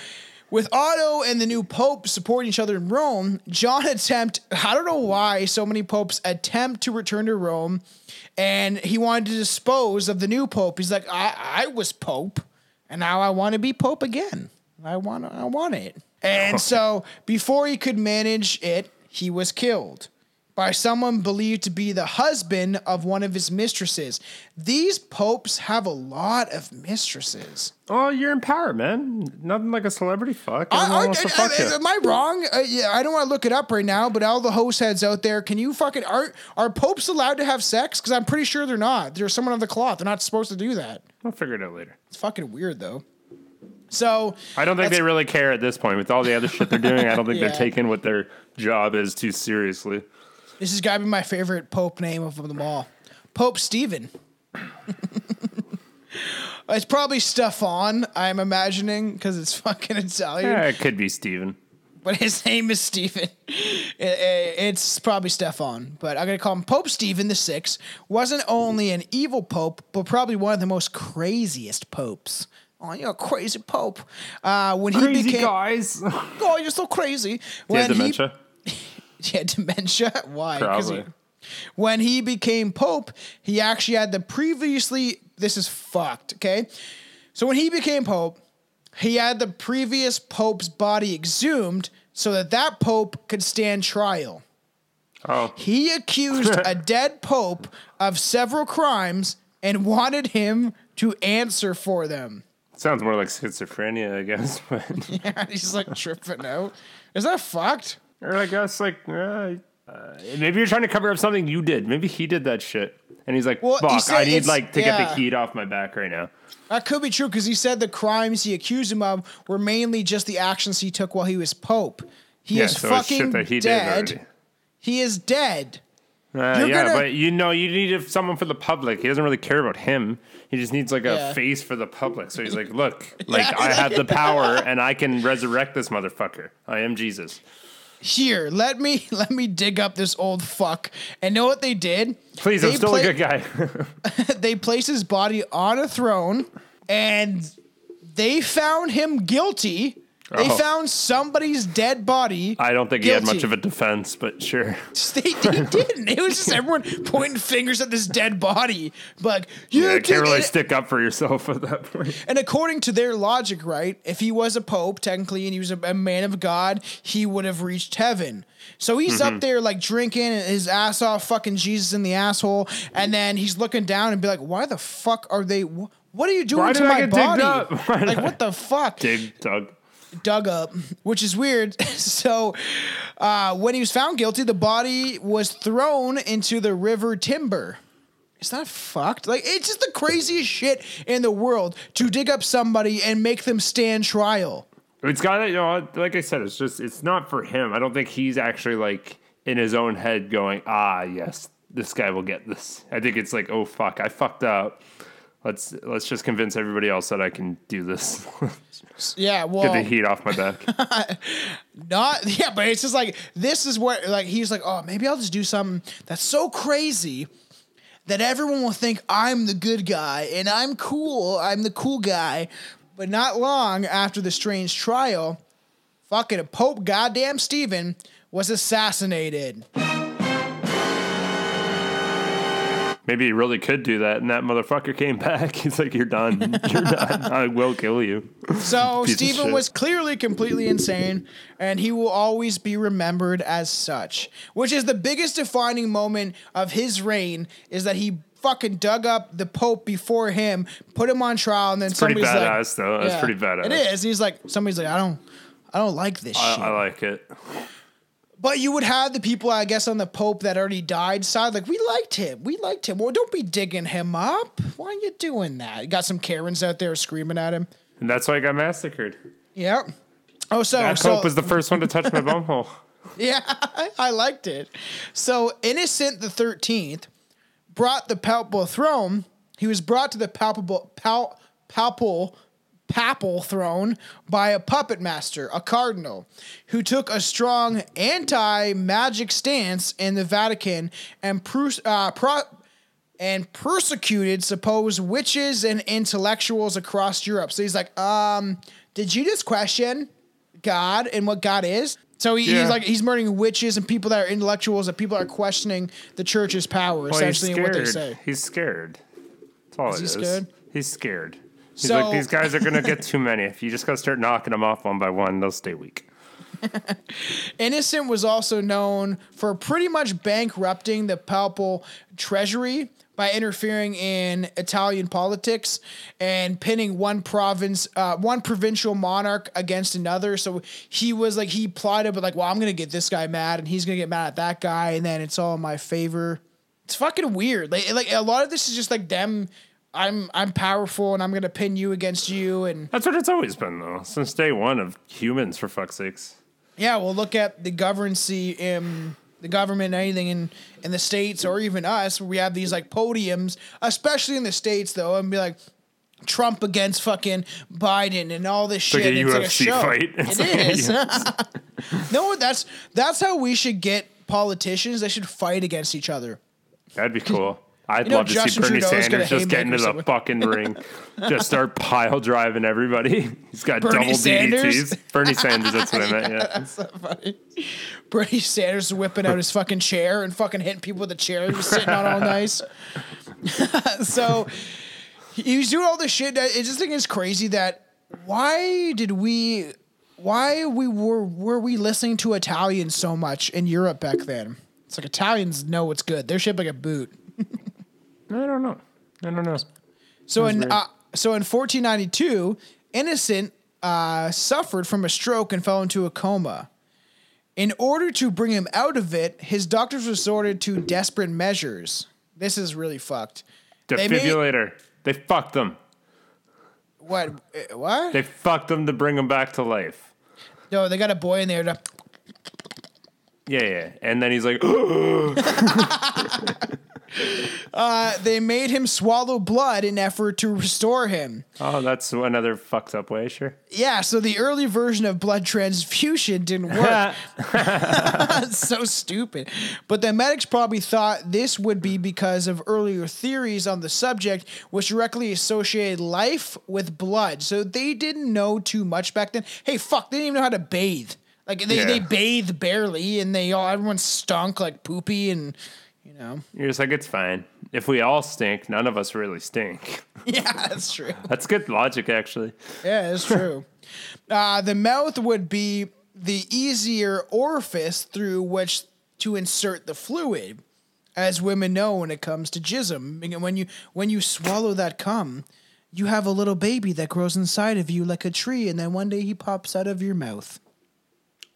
with Otto and the new pope supporting each other in Rome, John attempt I don't know why so many popes attempt to return to Rome and he wanted to dispose of the new pope. He's like, I, I was pope, and now I want to be pope again. I want I want it. And so before he could manage it, he was killed by someone believed to be the husband of one of his mistresses. These popes have a lot of mistresses. Oh, you're in power, man. Nothing like a celebrity fuck. I, I- I- fuck I- am I wrong? Uh, yeah, I don't want to look it up right now, but all the host heads out there, can you fucking are are popes allowed to have sex? Because I'm pretty sure they're not. They're someone of the cloth. They're not supposed to do that. I'll figure it out later. It's fucking weird though. So I don't think they really care at this point with all the other shit they're doing. I don't think Yeah. they're taking what their job is too seriously. This has got to be my favorite pope name of them all, Pope Stephen. it's probably Stefan. I'm imagining because it's fucking Italian. Yeah, it could be Stephen. but his name is Stephen. I- I- It's probably Stefan, but I'm gonna call him Pope Stephen the Sixth. Wasn't only an evil pope, but probably one of the most craziest popes. Oh, you're a crazy pope. Uh, when he became, guys. oh, you're so crazy. When dementia? He, had dementia. Why? 'Cause he- when he became pope, he actually had the previously. This is fucked. Okay, so when he became pope, he had the previous pope's body exhumed so that that pope could stand trial. Oh, He accused a dead pope of several crimes and wanted him to answer for them. sounds more like schizophrenia, I guess. But Yeah, he's like tripping out. Is that fucked? Or I guess like uh, uh, maybe you're trying to cover up something you did. Maybe he did that shit, and he's like, Well, he "Fuck, said I need like to get the heat off my back right now." That could be true because he said the crimes he accused him of were mainly just the actions he took while he was pope. He Yeah, is so it's shit fucking that he did dead. already. he is dead. Uh, You're yeah, gonna- but you know, you need someone for the public. He doesn't really care about him. He just needs like a Yeah. face for the public. So he's like, "Look, like I have the power, and I can resurrect this motherfucker. I am Jesus." Here, let me let me dig up this old fuck. And know what they did? Please, they I'm still pla- a good guy. they placed his body on a throne and they found him guilty. They Oh. found somebody's dead body. I don't think he had much of a defense, but sure. They, they didn't. It was just everyone pointing fingers at this dead body. Like, you Yeah, can't really it. stick up for yourself at that point. And according to their logic, right, if he was a pope technically and he was a, a man of God, he would have reached heaven. So he's Mm-hmm. up there like drinking his ass off, fucking Jesus in the asshole, and then he's looking down and be like, "Why the fuck are they? wh- What are you doing Why to my body? up? Why did Like what the fuck?" Dig, Doug. Dug up, which is weird. so, uh, when he was found guilty, the body was thrown into the river Tiber. Is that fucked? Like, it's just the craziest shit in the world to dig up somebody and make them stand trial. It's got to, you know, like I said, it's just, it's not for him. I don't think he's actually like in his own head going, ah, yes, this guy will get this. I think it's like, oh fuck, I fucked up. Let's let's just convince everybody else that I can do this. Yeah, well, Get the heat off my back. not yeah, but it's just like this is what like he's like, oh, maybe I'll just do something that's so crazy that everyone will think I'm the good guy and I'm cool. I'm the cool guy. But not long after the strange trial, fucking Pope goddamn Stephen was assassinated. Maybe he really could do that, and that motherfucker came back. He's like, "You're done. You're done. I will kill you." So Piece Stephen was clearly completely insane, and he will always be remembered as such. Which is the biggest defining moment of his reign is that he fucking dug up the Pope before him, put him on trial, and then pretty somebody's like, badass, though. That's pretty badass. It is. He's like, somebody's like, I don't, I don't like this I, shit. I like it. But you would have the people, I guess, on the Pope that already died side, like, we liked him. We liked him. Well, don't be digging him up. Why are you doing that? You got some Karens out there screaming at him. And that's why I got massacred. Yep. Oh, so, That so Pope was the first one to touch my bumhole. yeah, I, liked it. So Innocent the Thirteenth brought the palpable throne. He was brought to the palpable, pal, papal, papal throne by a puppet master, a cardinal, who took a strong anti-magic stance in the Vatican and uh, pro- and persecuted supposed witches and intellectuals across Europe. So he's like, um, did you just question God and what God is? So he, Yeah. he's like he's murdering witches and people that are intellectuals that people are questioning the church's power Well, he's essentially and what they say. He's scared. That's all Is it he is. scared? He's scared. He's So- like, these guys are gonna get too many. If you just gotta start knocking them off one by one, they'll stay weak. Innocent was also known for pretty much bankrupting the papal treasury by interfering in Italian politics and pinning one province, uh, one provincial monarch against another. So he was like, he plotted, but like, well, I'm gonna get this guy mad, and he's gonna get mad at that guy, and then it's all in my favor. It's fucking weird. Like, like a lot of this is just like them. I'm I'm powerful, and I'm gonna pin you against you, and That's what it's always been, though, since day one of humans. For fuck's sakes. Yeah, well, look at the governancy in um, the government, anything in in the states or even us, where we have these like podiums, especially in the states, though, and be like, Trump against fucking Biden and all this shit. like a It's like a UFC show. fight. It's It like- is. no, that's that's how we should get politicians. They should fight against each other. That'd be cool. I'd You know love to see Bernie Trudeau's Sanders just get into the fucking ring, just start pile driving everybody. He's got Bernie double Sanders? DDTs. Bernie Sanders, that's what I meant. Yeah. That's so funny. Bernie Sanders whipping out his fucking chair and fucking hitting people with the chair he was sitting on all nice. so he was doing all this shit. I just think it's crazy that why did we, why we were were we listening to Italians so much in Europe back then? It's like Italians know what's good. They're shit like a boot. I don't know. I don't know. So in uh, so in 1492, Innocent uh, suffered from a stroke and fell into a coma. In order to bring him out of it, his doctors resorted to desperate measures. This is really fucked. They made- Defibrillator. They fucked them. What? uh, What? They fucked them to bring him back to life. no, they got a boy in there to. Yeah, yeah. And then he's like, Uh, they made him swallow blood in effort to restore him. oh, that's another fucked up way, sure. Yeah, so the early version of blood transfusion didn't work. So stupid. But the medics probably thought this would be because of earlier theories on the subject, which directly associated life with blood. So they didn't know too much back then. Hey, fuck, they didn't even know how to bathe. Like they, Yeah. they bathe barely, and they all everyone stunk like poopy, and you know, You're just like, it's fine. If we all stink, none of us really stink. yeah, that's true. That's good logic, actually. Yeah, it's true. uh, the mouth would be the easier orifice through which to insert the fluid, as women know when it comes to jism. When you when you swallow that cum, you have a little baby that grows inside of you like a tree, and then one day he pops out of your mouth.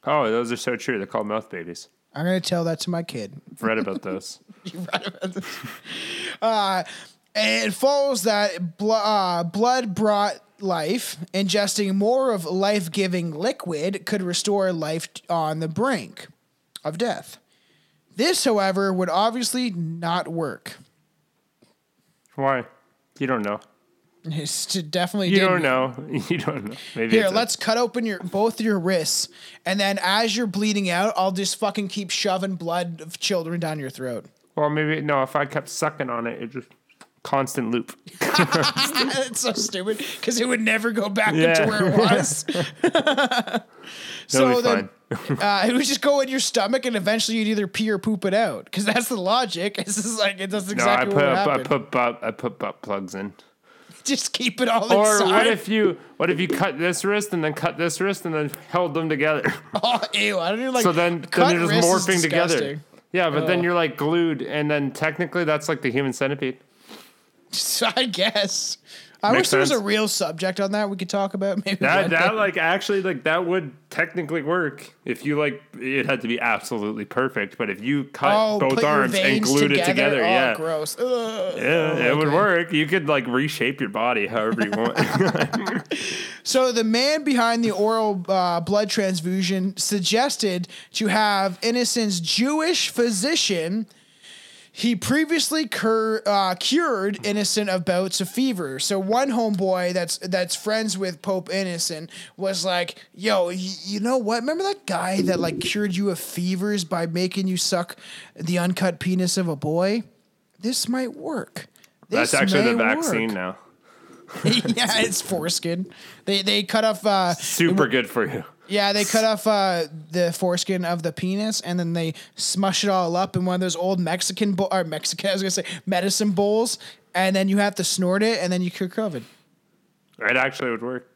Oh, those are so true. They're called mouth babies. I'm gonna tell that to my kid. read I've read about this. And it follows that blo- uh, blood brought life. Ingesting more of life giving liquid could restore life t- on the brink of death. This, however, would obviously not work. Why? You don't know. It's to definitely You didn't. don't know. You don't know. Maybe Here, let's cut open your both your wrists, and then as you're bleeding out, I'll just fucking keep shoving blood of children down your throat. Well, maybe no. If I kept sucking on it, it just constant loop. It's so stupid because it would never go back Yeah. into where it was. So then, uh, it would just go in your stomach, and eventually you'd either pee or poop it out. Because that's the logic. It's just like it does exactly No, I what put I put butt I put butt plugs in. just keep it all Or inside. Or what if you what if you cut this wrist and then cut this wrist and then held them together? Oh, ew! I don't even like. so then, then they're just morphing together. Yeah, but then Oh. you're like glued, and then technically that's like the human centipede. I guess. I Makes wish there was a real subject on that we could talk about. Maybe That that like actually like that would technically work if you like it had to be absolutely perfect. But if you cut oh, both arms and glued together. it together, oh, yeah. gross. Ugh. Yeah, it would okay. work. You could like reshape your body however you want. So the man behind the oral uh, blood transfusion suggested to have Innocent's Jewish physician. He previously cur- uh, cured Innocent of bouts of fever. So one homeboy that's that's friends with Pope Innocent was like, "Yo, y- you know what? Remember that guy that like cured you of fevers by making you suck the uncut penis of a boy? This might work." That's actually the vaccine work." now. yeah, it's foreskin. They they cut off. Uh, Super good for you. Yeah, they cut off uh, the foreskin of the penis, and then they smush it all up in one of those old Mexican bo- or Mexican. I was gonna say medicine bowls, and then you have to snort it, and then you cure COVID. It actually would work.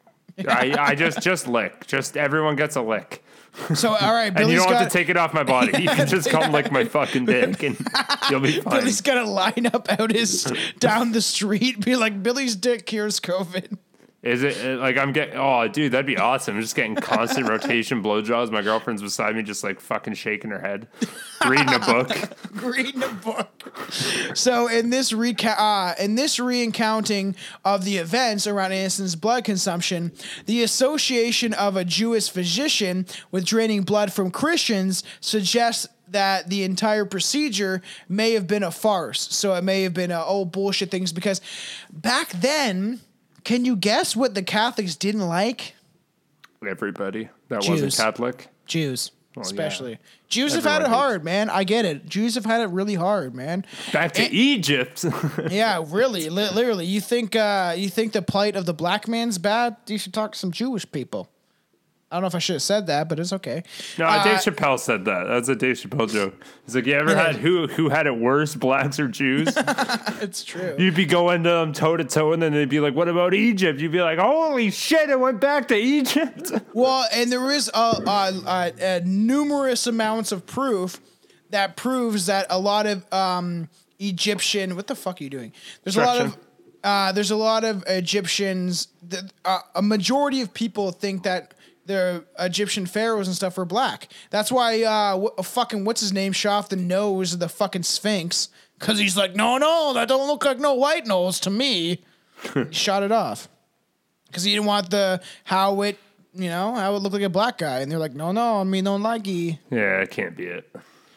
I, I just just lick. Just everyone gets a lick, So all right, and you don't got have to take it off my body. You can just come lick my fucking dick, and you'll be fine. Billy's to line up out his down the street, be like Billy's dick cures COVID. Is it uh, like I'm getting? Oh, dude, that'd be awesome. I'm just getting constant rotation blowjobs. My girlfriend's beside me, just like fucking shaking her head, reading a book. reading a book. So in this reca- uh, in this recounting of the events around Innocent's blood consumption, the association of a Jewish physician with draining blood from Christians suggests that the entire procedure may have been a farce. So it may have been a oh bullshit things because back then Can you guess what the Catholics didn't like? Everybody that Jews. wasn't Catholic. Jews, yeah. especially. Jews have had it Everyone hard, man. I get it. Jews have had it really hard, man. Back to And- Egypt. yeah, really, li- literally. You think uh, you think the plight of the black man's bad? You should talk to some Jewish people. I don't know if I should have said that, but it's okay. no, Uh, Dave Chappelle said that. That's a Dave Chappelle joke. He's like, you ever had who who had it worse, blacks or Jews? It's true. You'd be going to them toe to toe, and then they'd be like, "What about Egypt?" You'd be like, "Holy shit! It went back to Egypt." Well, and there is a, a, a, a numerous amounts of proof that proves that a lot of um, Egyptian. What the fuck are you doing? There's a lot of. Uh, there's a lot of Egyptians. That, uh, a majority of people think that the Egyptian pharaohs and stuff were black. That's why uh, wh- fucking what's his name shot off the nose of the fucking Sphinx because he's like, no, no, that don't look like no white nose to me. he shot it off because he didn't want the how it you know how it looked like a black guy, and they're like, no, no, I mean, don't like yeah, it can't be it.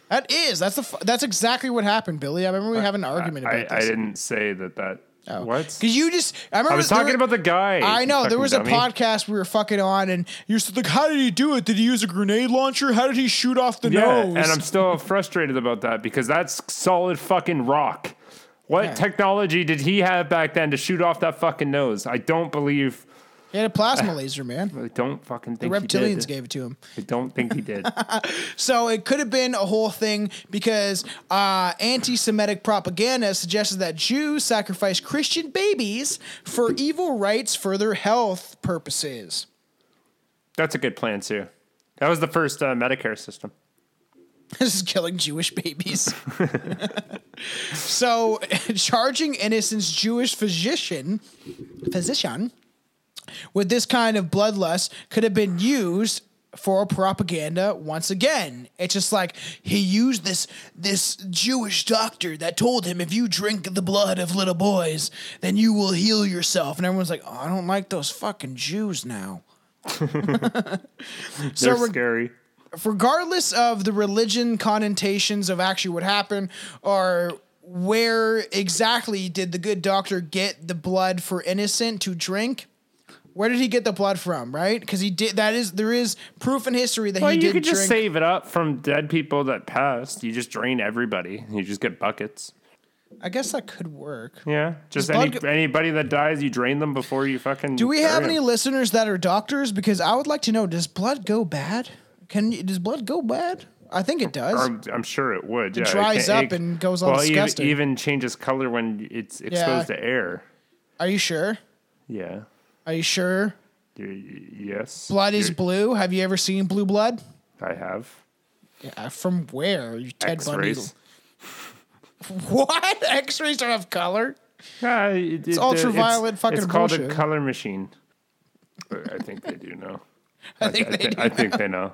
That is that's the that's exactly what happened, Billy. I remember we having an argument I, about I this. I didn't say that. That Oh. what? Because you just, I remember I was talking about the guy. I know there was a podcast we were fucking on, and you're just like, how did he do it? Did he use a grenade launcher? How did he shoot off the Yeah, nose? and I'm still frustrated about that because that's solid fucking rock. What Yeah. technology did he have back then to shoot off that fucking nose? I don't believe. He had a plasma laser, man. I don't fucking The think he reptilians gave it to him. I don't think he did. So it could have been a whole thing because uh, anti-Semitic propaganda suggested that Jews sacrifice Christian babies for evil rites for their health purposes. That's a good plan too. That was the first uh, Medicare system. This is killing Jewish babies. so, charging innocent Jewish physician, physician, with this kind of bloodlust could have been used for propaganda once again. It's just like he used this this Jewish doctor that told him if you drink the blood of little boys, then you will heal yourself. And everyone's like, "Oh, I don't like those fucking Jews now." They're reg- scary. regardless of the religion connotations of actually what happened or where exactly did the good doctor get the blood for innocent to drink where did he get the blood from right because he did that is there is proof in history that Well, he you did could just drink save it up from dead people that passed. You just drain everybody. You just get buckets. i guess that could work Yeah, just any, blood anybody that dies, you drain them before you fucking. do we have any listeners that are doctors because i would like to know does blood go bad can you, does blood go bad i think it does I'm, I'm sure it would. yeah, dries can't- up and goes all well, disgusting. Even, changes color when it's exposed to air. are you sure Yeah. Are you sure Y- Yes. blood is You're- blue have you ever seen blue blood I have. Yeah, from where? You Ted Bundy. X-rays. What? X-rays don't have color. Yeah, it, uh, it's ultraviolet fucking It's called bullshit. a color machine. But I think they do know. I think they do. I think they know.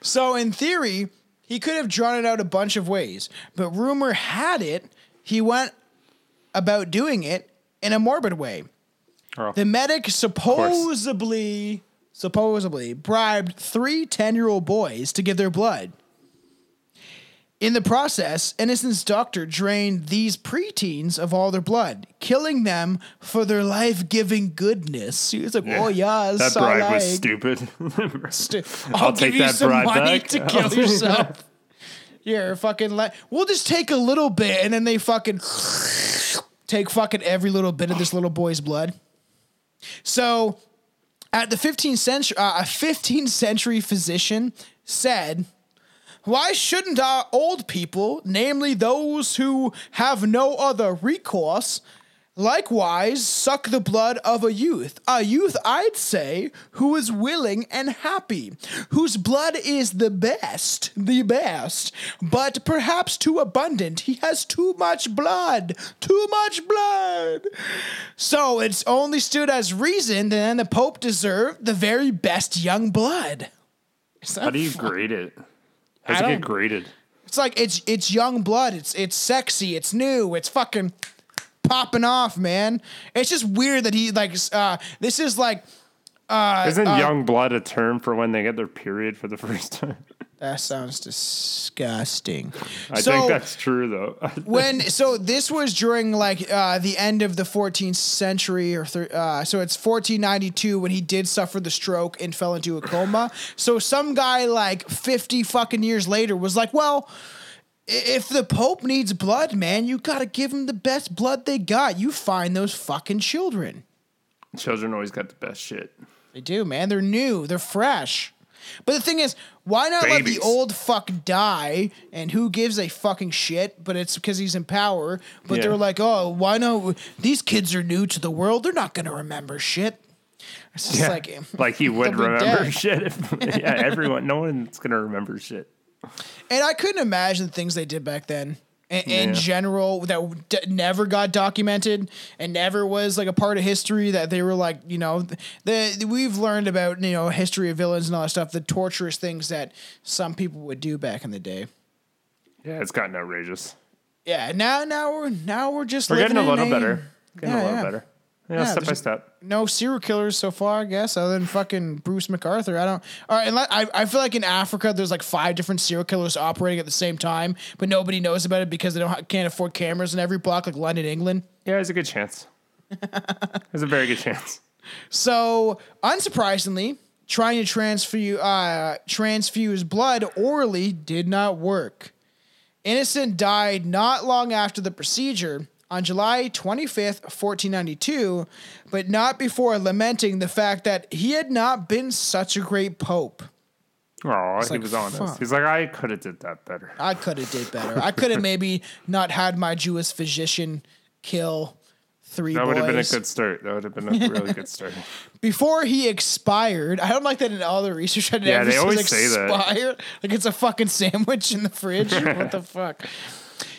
So in theory, he could have drawn it out a bunch of ways, but rumor had it he went about doing it in a morbid way. Oh. The medic supposedly supposedly bribed three 10-year-old boys to give their blood. In the process, Innocent's doctor drained these preteens of all their blood, killing them for their life-giving goodness. He was like, "Oh yeah, that so bribe like, was stupid. stu- I'll, I'll give take you that some bribe money back. to kill yourself." Here, fucking. We'll just take a little bit, and then they fucking take fucking every little bit of this little boy's blood. So, at the 15th century, uh, a 15th century physician said, "Why shouldn't our old people, namely those who have no other recourse?" Likewise, suck the blood of a youth. A youth, I'd say, who is willing and happy, whose blood is the best, the best, but perhaps too abundant. He has too much blood, too much blood. So it's only stood as reason then the Pope deserved the very best young blood. How do you fu- grade it? How does it get graded? It's like it's it's young blood. It's it's sexy. It's new. It's fucking popping off, man. It's just weird that he like uh this is like Isn't young blood a term for when they get their period for the first time? That sounds disgusting. I so think that's true though. when so this was during like uh, the end of the 14th century or thir- uh, so it's 1492 when he did suffer the stroke and fell into a coma. So some guy like 50 fucking years later was like, well. I- If the Pope needs blood, man, you gotta give him the best blood they got. You find those fucking children. Children always got the best shit. They do, man. They're new. They're fresh. But the thing is, why not let the old fuck die? And who gives a fucking shit? But it's because he's in power. But Yeah. they're like, oh, why not? These kids are new to the world. They're not gonna remember shit. It's just like, Like he would remember dead. shit. If, yeah, everyone, no one's gonna remember shit. And I couldn't imagine the things they did back then. In, in general, that d- never got documented and never was like a part of history. That they were like, you know, the we've learned about you know history of villains and all that stuff, the torturous things that some people would do back in the day. Yeah, it's gotten outrageous. Yeah, now now we're now we're just We're getting a little better. Getting Yeah, a little yeah. better. Yeah, Yeah, step by step. No serial killers so far, I guess, other than fucking Bruce McArthur. I don't. All right, and let- I I feel like in Africa there's like five different serial killers operating at the same time, but nobody knows about it because they don't can't afford cameras in every block, like London, England. Yeah, there's a good chance. there's a very good chance. So, unsurprisingly, trying to transfuse, uh, transfuse blood orally did not work. Innocent died not long after the procedure on July 25th, 1492, but not before lamenting the fact that he had not been such a great pope. Oh, he like, was honest. fuck. He's like, I could have did that better. I could have did better. I could have maybe not had my Jewish physician kill three That would have been a good start. That would have been a really good start. before he expired. I don't like that in all the research. I did. Yeah, they always say that. expired. Like it's a fucking sandwich in the fridge. what the fuck?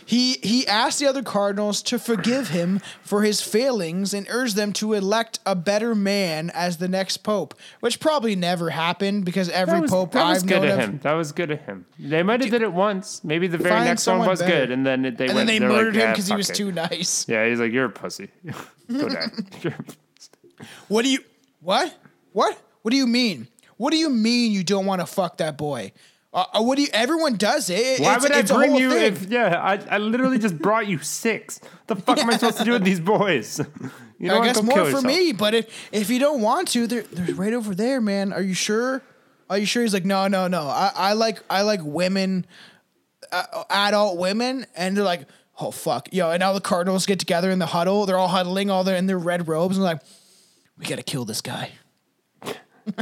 He he asked the other cardinals to forgive him for his failings and urged them to elect a better man as the next pope, which probably never happened because every That was, pope that was I've good known of him. That was good of him. They might have did it once. Maybe the very next one was better. good, and then they and went. then they they're like, murdered him "Yeah, because he was it." too nice. Yeah, he's like, you're a pussy. Go down. You're a pussy. What do you what what what do you mean? What do you mean you don't want to fuck that boy? Uh, uh, what do you? Everyone does it. Why It's- would I bring you thing. if yeah, I, I literally just brought you six. The fuck am I supposed to do with these boys? You know I guess more for yourself. me, but if if you don't want to, they're they're right over there, man. Are you sure? Are you sure? He's like, no, no, no. I, I like I like women, uh, adult women, and they're like, oh fuck, yo. And now the Cardinals get together in the huddle. They're all huddling, all there in their red robes, and like, we gotta kill this guy.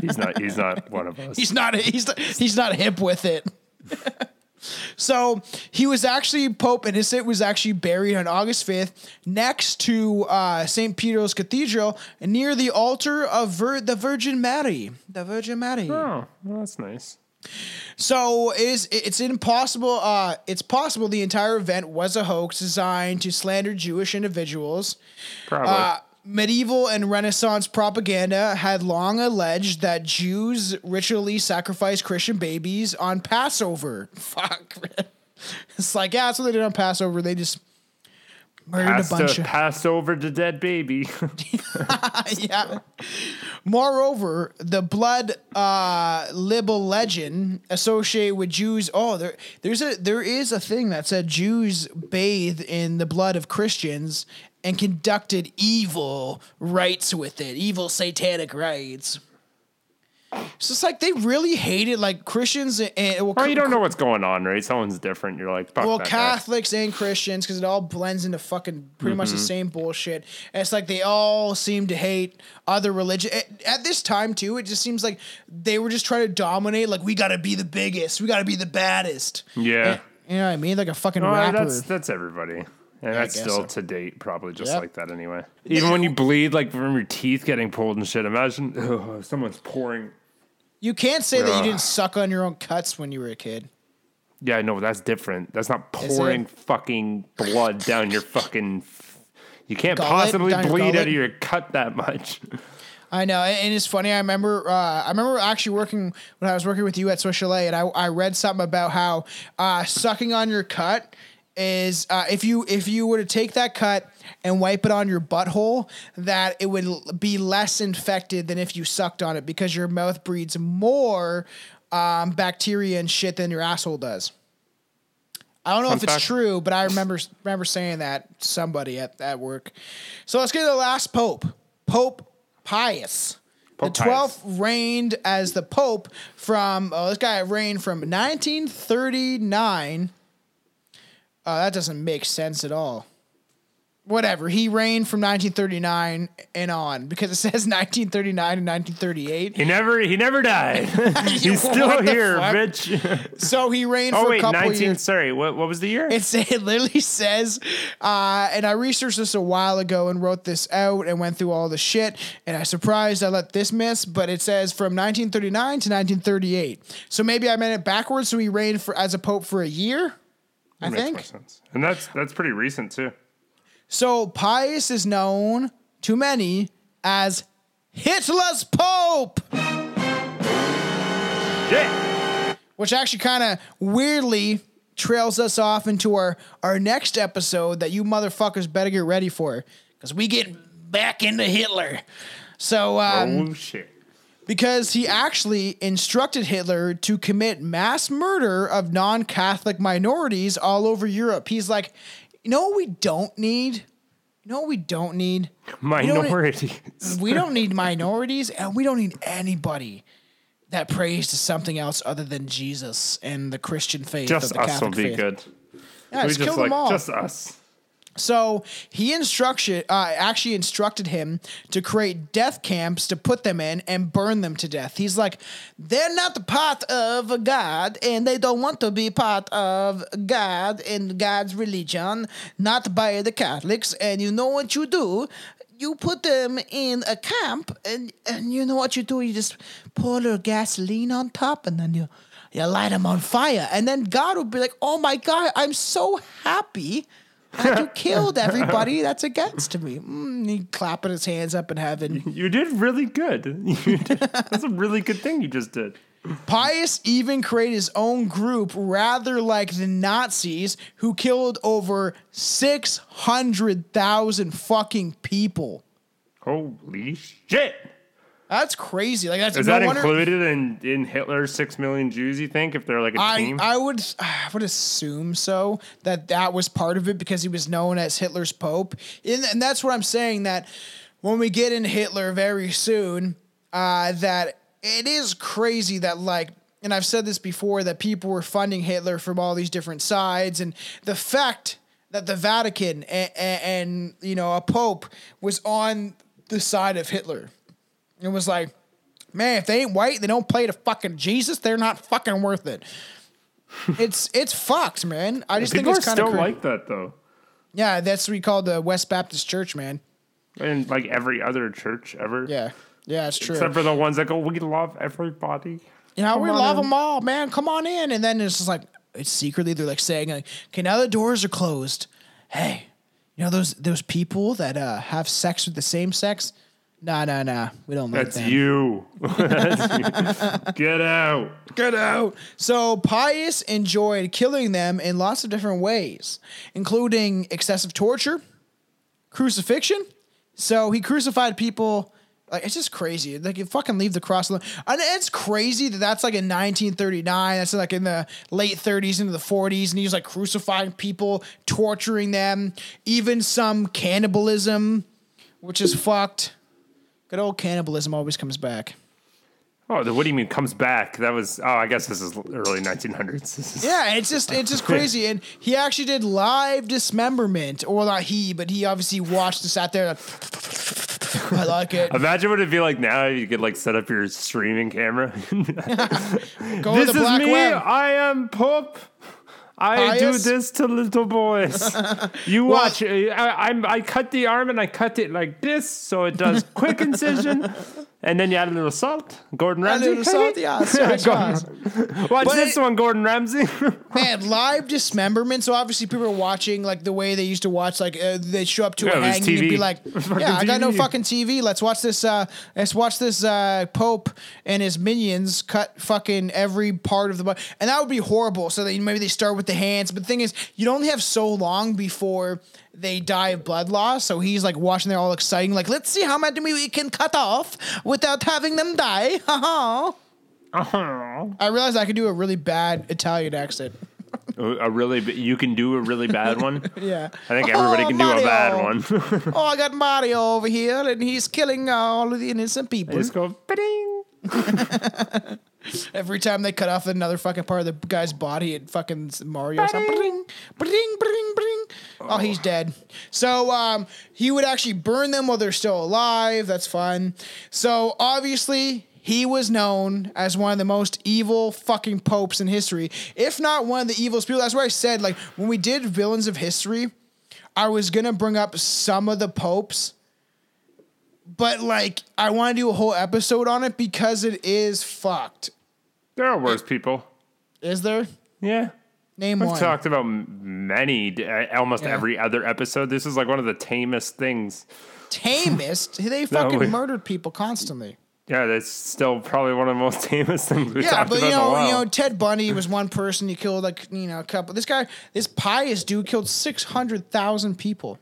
He's not. He's not one of us. He's not he's not, he's not hip with it. so he was actually Pope Innocent was actually buried on August fifth next to uh, Saint Peter's Cathedral near the altar of Vir- the Virgin Mary. The Virgin Mary. Oh, well, that's nice. So it is it's impossible. Uh, it's possible the entire event was a hoax designed to slander Jewish individuals. Probably. Uh, medieval and Renaissance propaganda had long alleged that Jews ritually sacrificed Christian babies on Passover. Fuck. It's like, yeah, that's what they did on Passover. They just murdered Pass, a bunch to, of. pass over the dead baby. yeah. Moreover, the blood uh, libel legend associated with Jews. Oh, there, there's a there is a thing that said Jews bathe in the blood of Christians and conducted evil rites with it, evil satanic rites. So it's like they really hated like Christians and, and well, well, you don't know what's going on, right? Someone's different. You're like, fuck well, that guy. Catholics and Christians, because it all blends into fucking pretty much the Mm-hmm. same bullshit. And it's like they all seem to hate other religion. At, at this time, too, it just seems like they were just trying to dominate. Like we got to be the biggest, we got to be the baddest. Yeah. You know what I mean? Like a fucking Well, rapper. that's that's everybody. And that's still so. to date, probably just Yep. like that anyway. Even when you bleed, like from your teeth getting pulled and shit. Imagine ugh, someone's pouring. you can't say that you didn't suck on your own cuts when you were a kid. Yeah, no, that's different. That's not pouring fucking blood down your fucking. You can't Gullet? possibly bleed out of your cut that much. I know, and and it's funny. I remember, uh, I remember actually working when I was working with you at Swiss Chalet, and I, I read something about how uh, sucking on your cut is uh, if you if you were to take that cut and wipe it on your butthole, that it would be less infected than if you sucked on it because your mouth breeds more um, bacteria and shit than your asshole does. I don't know Fun if it's fact. true, but I remember remember saying that to somebody at, at work. So let's get to the last pope, Pope Pius. Pope the twelfth reigned as the pope from oh this guy reigned from 1939. Uh, that doesn't make sense at all. Whatever. He reigned from 1939 and on because it says 1939 and 1938. He never he never died. He's still here, fuck? bitch. So he reigned Oh for wait, a couple 19 years. sorry, what what was the year? It's, it literally says, uh, and I researched this a while ago and wrote this out and went through all the shit. And I surprised I let this miss, but it says from 1939 to 1938. So maybe I meant it backwards. So he reigned for as a pope for a year. I makes think more sense. And that's that's pretty recent too. so. Pius is known to many as Hitler's Pope. Yeah. which actually kind of weirdly trails us off into our our next episode that you motherfuckers better get ready for because we get back into Hitler. So, um, oh shit. Because he actually instructed Hitler to commit mass murder of non-Catholic minorities all over Europe. He's like, you know what we don't need? You know what we don't need? We don't- Minority. we don't need minorities and we don't need anybody that prays to something else other than Jesus and the Christian faith. just of the us Catholic will be faith. good. Yeah, we just just kill like them all. just us. So he instruction uh, actually instructed him to create death camps to put them in and burn them to death. He's like, they're not part of God, and they don't want to be part of God and God's religion, not by the Catholics. And you know what you do? You put them in a camp, and and you know what you do? You just pour a little gasoline on top, and then you. You light them on fire, and then God will be like, "Oh my God, I'm so happy that you killed everybody that's against me. Mm, he clapping his hands up in heaven. You did really good. Did, that's a really good thing you just did. Pius even created his own group, rather like the Nazis, who killed over 600,000 fucking people. Holy shit. That's crazy. Like, that's Is no that wonder- included in, in Hitler's six million Jews, you think, if they're like a I, team? I would I would assume so that that was part of it because he was known as Hitler's Pope, and, and that's what I'm saying. That when we get into Hitler very soon, uh, that it is crazy that like, and I've said this before that people were funding Hitler from all these different sides, and the fact that the Vatican and, and, and you know a Pope was on the side of Hitler, it was like. Man, if they ain't white, they don't play to fucking Jesus. They're not fucking worth it. it's it's fucked, man. I just think it's kind of still like that though. yeah. That's what we call the West Baptist Church, man. And like every other church ever. Yeah, yeah, it's true. Except for the ones that go, we love everybody. you know, we Come on love in. them all, man. Come on in, and then it's just like it's secretly they're like saying, like, "Okay, now the doors are closed. Hey, you know those those people that uh, have sex with the same sex? Nah, nah, nah. We don't like That's them. you. That's you. Get out. Get out. So Pius enjoyed killing them in lots of different ways, including excessive torture, crucifixion. So he crucified people. Like it's just crazy. Like you fucking leave the cross alone. And it's crazy that that's like in 1939. That's like in the late 30s into the 40s, and he's like crucifying people, torturing them, even some cannibalism, which is fucked. Good old cannibalism always comes back. Oh, the, what do you mean comes back? That was, oh, I guess this is early 1900s. Is- Yeah, it's just it's just crazy, and he actually did live dismemberment, or not he, but he obviously watched and sat there. like, I like it. Imagine what it'd be like now if you could like set up your streaming camera. Go this the is me. web. I am Pope. I do this to little boys. You watch. I, I'm. I cut the arm and I cut it like this, so it does quick incision. And then you add a little salt. Gordon Ramsay. A little salt, yeah, sauce, sauce. Watch But this it- one, Gordon Ramsay. Man, live dismemberment. So obviously people are watching like the way they used to watch. Like uh, they show up to Yeah, a was and be like, "Yeah, I got no fucking TV. Let's watch this. Uh, let's watch this uh, Pope and his minions cut fucking every part of the body." And that would be horrible. So that maybe they start with the hands. But the thing is, you'd only have so long before they die of blood loss. So he's like watching, they're all exciting, like, "Let's see how many we can cut off without having them die." Haha. Uh-huh. I realized I could do a really bad Italian accent. A really, you can do a really bad one. Yeah. I think everybody Oh, can do a bad Mario. one. oh, I got Mario over here, and he's killing all of the innocent people. Just go, "Ba-ding." Every time they cut off another fucking part of the guy's body, it fucking Mario sound bring, bring, bring, bring. Oh, he's dead. So um, he would actually burn them while they're still alive. That's fun. So obviously. He was known as one of the most evil fucking popes in history, if not one of the evilest people. That's why I said, like, when we did villains of history, I was gonna bring up some of the popes, but like, I want to do a whole episode on it because it is fucked. There are worse people. Is there? Yeah. Name one. We've one. talked about many, almost Yeah. every other episode. This is like one of the tamest things. Tamest. they fucking we- murdered people constantly. Yeah, that's still probably one of the most tamest things we've Yeah, talked but about you in a know, you know, Ted Bundy was one person. He killed like you know a couple. This guy, this pious dude, killed six hundred thousand people.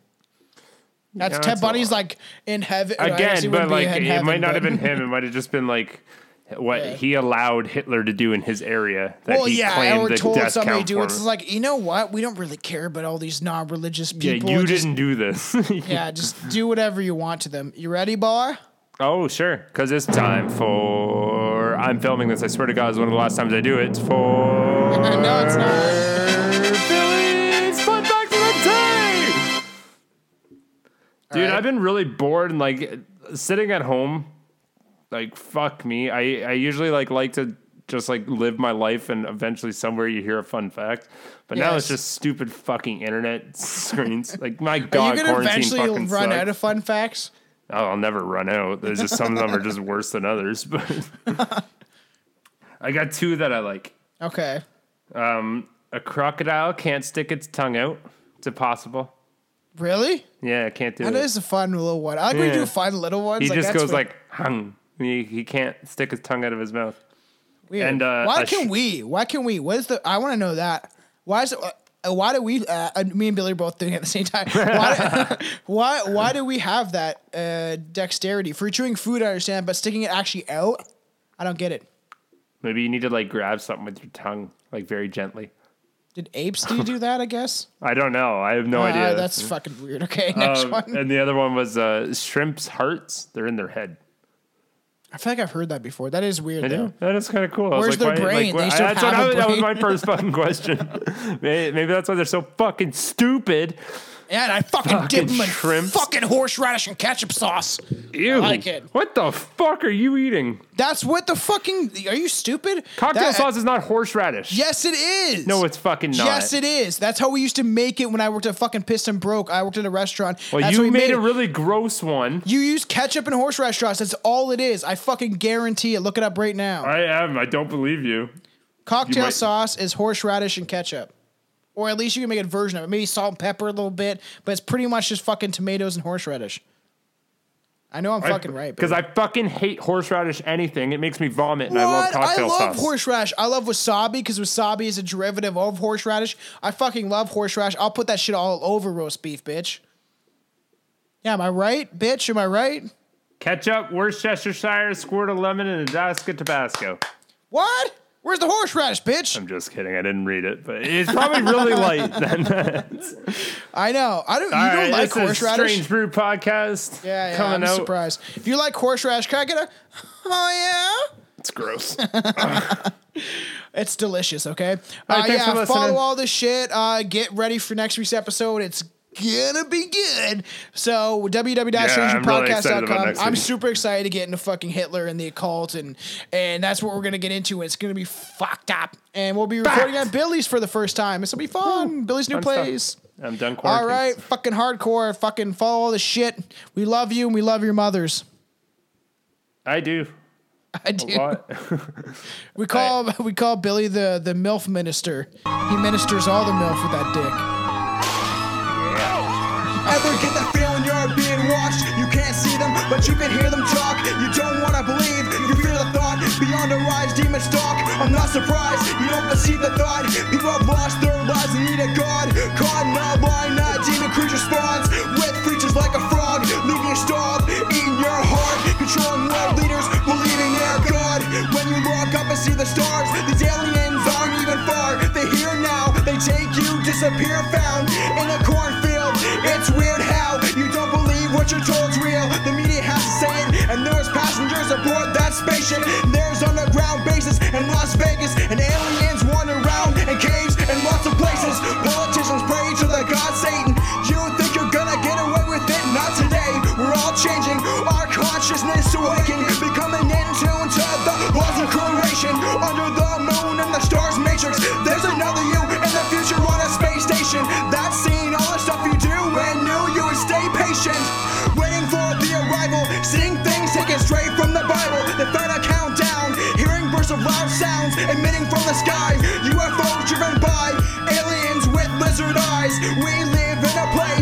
That's Yeah, Ted that's Bundy's like in heaven Again, but like it heaven, might not have been him. It might have just been like what Yeah. he allowed Hitler to do in his area. That Well, he yeah, claimed or told somebody to do it. It's like you know what? We don't really care about all these non-religious Yeah, people. you Just- didn't do this. Yeah, just do whatever you want to them. You ready, bar? oh, sure. Because it's time for. I'm filming this. I swear to God, it's one of the last times I do it. For. No, it's not. Dude, right. I've been really bored and like sitting at home. Like fuck me. I I usually like like to just like live my life and eventually somewhere you hear a fun fact. But now it's just stupid fucking internet screens. Like my god, Are you gonna eventually run sucks. out of fun facts? Oh, I'll never run out. There's just some of them are just worse than others. But I got two that I like. Okay. Um, a crocodile can't stick its tongue out. It's impossible. Really? Yeah, I can't do That it. is a fun little one. I like when you Yeah. do fun little ones. he like, just that's goes fun. like hung. He, he can't stick his tongue out of his mouth. Weird. and, uh, why a can sh- we? Why can we? What is the? I want to know that. Why is it? Uh, why do we? Uh, uh, me and Billy are both doing it at the same time. Why? why? Why do we have that uh, dexterity for chewing food? I understand, but sticking it actually out, I don't get it. Maybe you need to like grab something with your tongue, like very gently. Did apes do do that? I guess. I don't know. I have no Uh, idea. that's fucking weird. Okay, next Um, one. and the other one was uh, shrimp's hearts. They're in their head. I feel like I've heard that before. That is weird I though. know. That is kind of cool. Where's like, their why- brain? Like, why- should that's what have I a That was my first fucking question. maybe, maybe that's why they're so fucking stupid. Yeah, and I fucking, Fucking dip them in shrimps. fucking horseradish and ketchup sauce. Ew. like it. What the fuck are you eating? That's what the fucking. Are you stupid? Cocktail That- sauce is not horseradish. Yes, it is. No, it's fucking not. Yes, it is. That's how we used to make it when I worked at fucking Piston Broke. I worked at a restaurant. Well, That's how you we made, it. a really gross one. You use ketchup and horseradish sauce. That's all it is. I fucking guarantee it. Look it up right now. I am. I don't believe you. Cocktail might- sauce is horseradish and ketchup. Or at least you can make a version of it. Maybe salt and pepper a little bit, but it's pretty much just fucking tomatoes and horseradish. I know I'm fucking right. Because I fucking hate horseradish anything. It makes me vomit, and I love What? cocktail I love sauce. horseradish. I love wasabi because wasabi is a derivative of horseradish. I fucking love horseradish. I'll put that shit all over roast beef, bitch. Yeah, am I right, bitch? Am I right? Ketchup, Worcestershire, squirt of lemon, and a dash of Tabasco. What? Where's the horseradish, bitch? I'm just kidding. I didn't read it, but it's probably really light. Then, I know. I don't. You All don't right, like horseradish? Strange Brew podcast. yeah, yeah. coming I'm out. surprised. If you like horseradish, can I get a? Oh yeah. It's gross. It's delicious, okay? right, uh, thanks yeah, for follow all this shit. Uh, get ready for next week's episode. It's gonna be good. So I'm really www.strangerpodcast.com. I'm super excited to get into fucking Hitler and the occult and and that's what we're gonna get into. It's gonna be fucked up. And we'll be recording at Billy's for the first time. This will be fun. Billy's new Fun stuff. place. I'm done All quarantining. fucking hardcore. Fucking follow all the shit. We love you and we love your mothers. I do. I do. We call we call Billy the the MILF minister. He ministers all the MILF with that dick ever get that feeling you're being watched? You can't see them, but you can hear them talk. You don't wanna believe, you feel the thought. Beyond a rise, demons talk. I'm not surprised, you don't perceive the thought. People have lost their lives and need a god. Caught in a line, not demon creature spawns. With creatures like a frog, leaving you starved, eating your heart. Controlling world leaders, believing their god. When you look up and see the stars, these aliens aren't even far. They here now, they take you, disappear, found in a cornfield. Real, the media has to say it, and there is passengers aboard that spaceship. from the sky. UFOs driven by aliens with lizard eyes. We live in a place.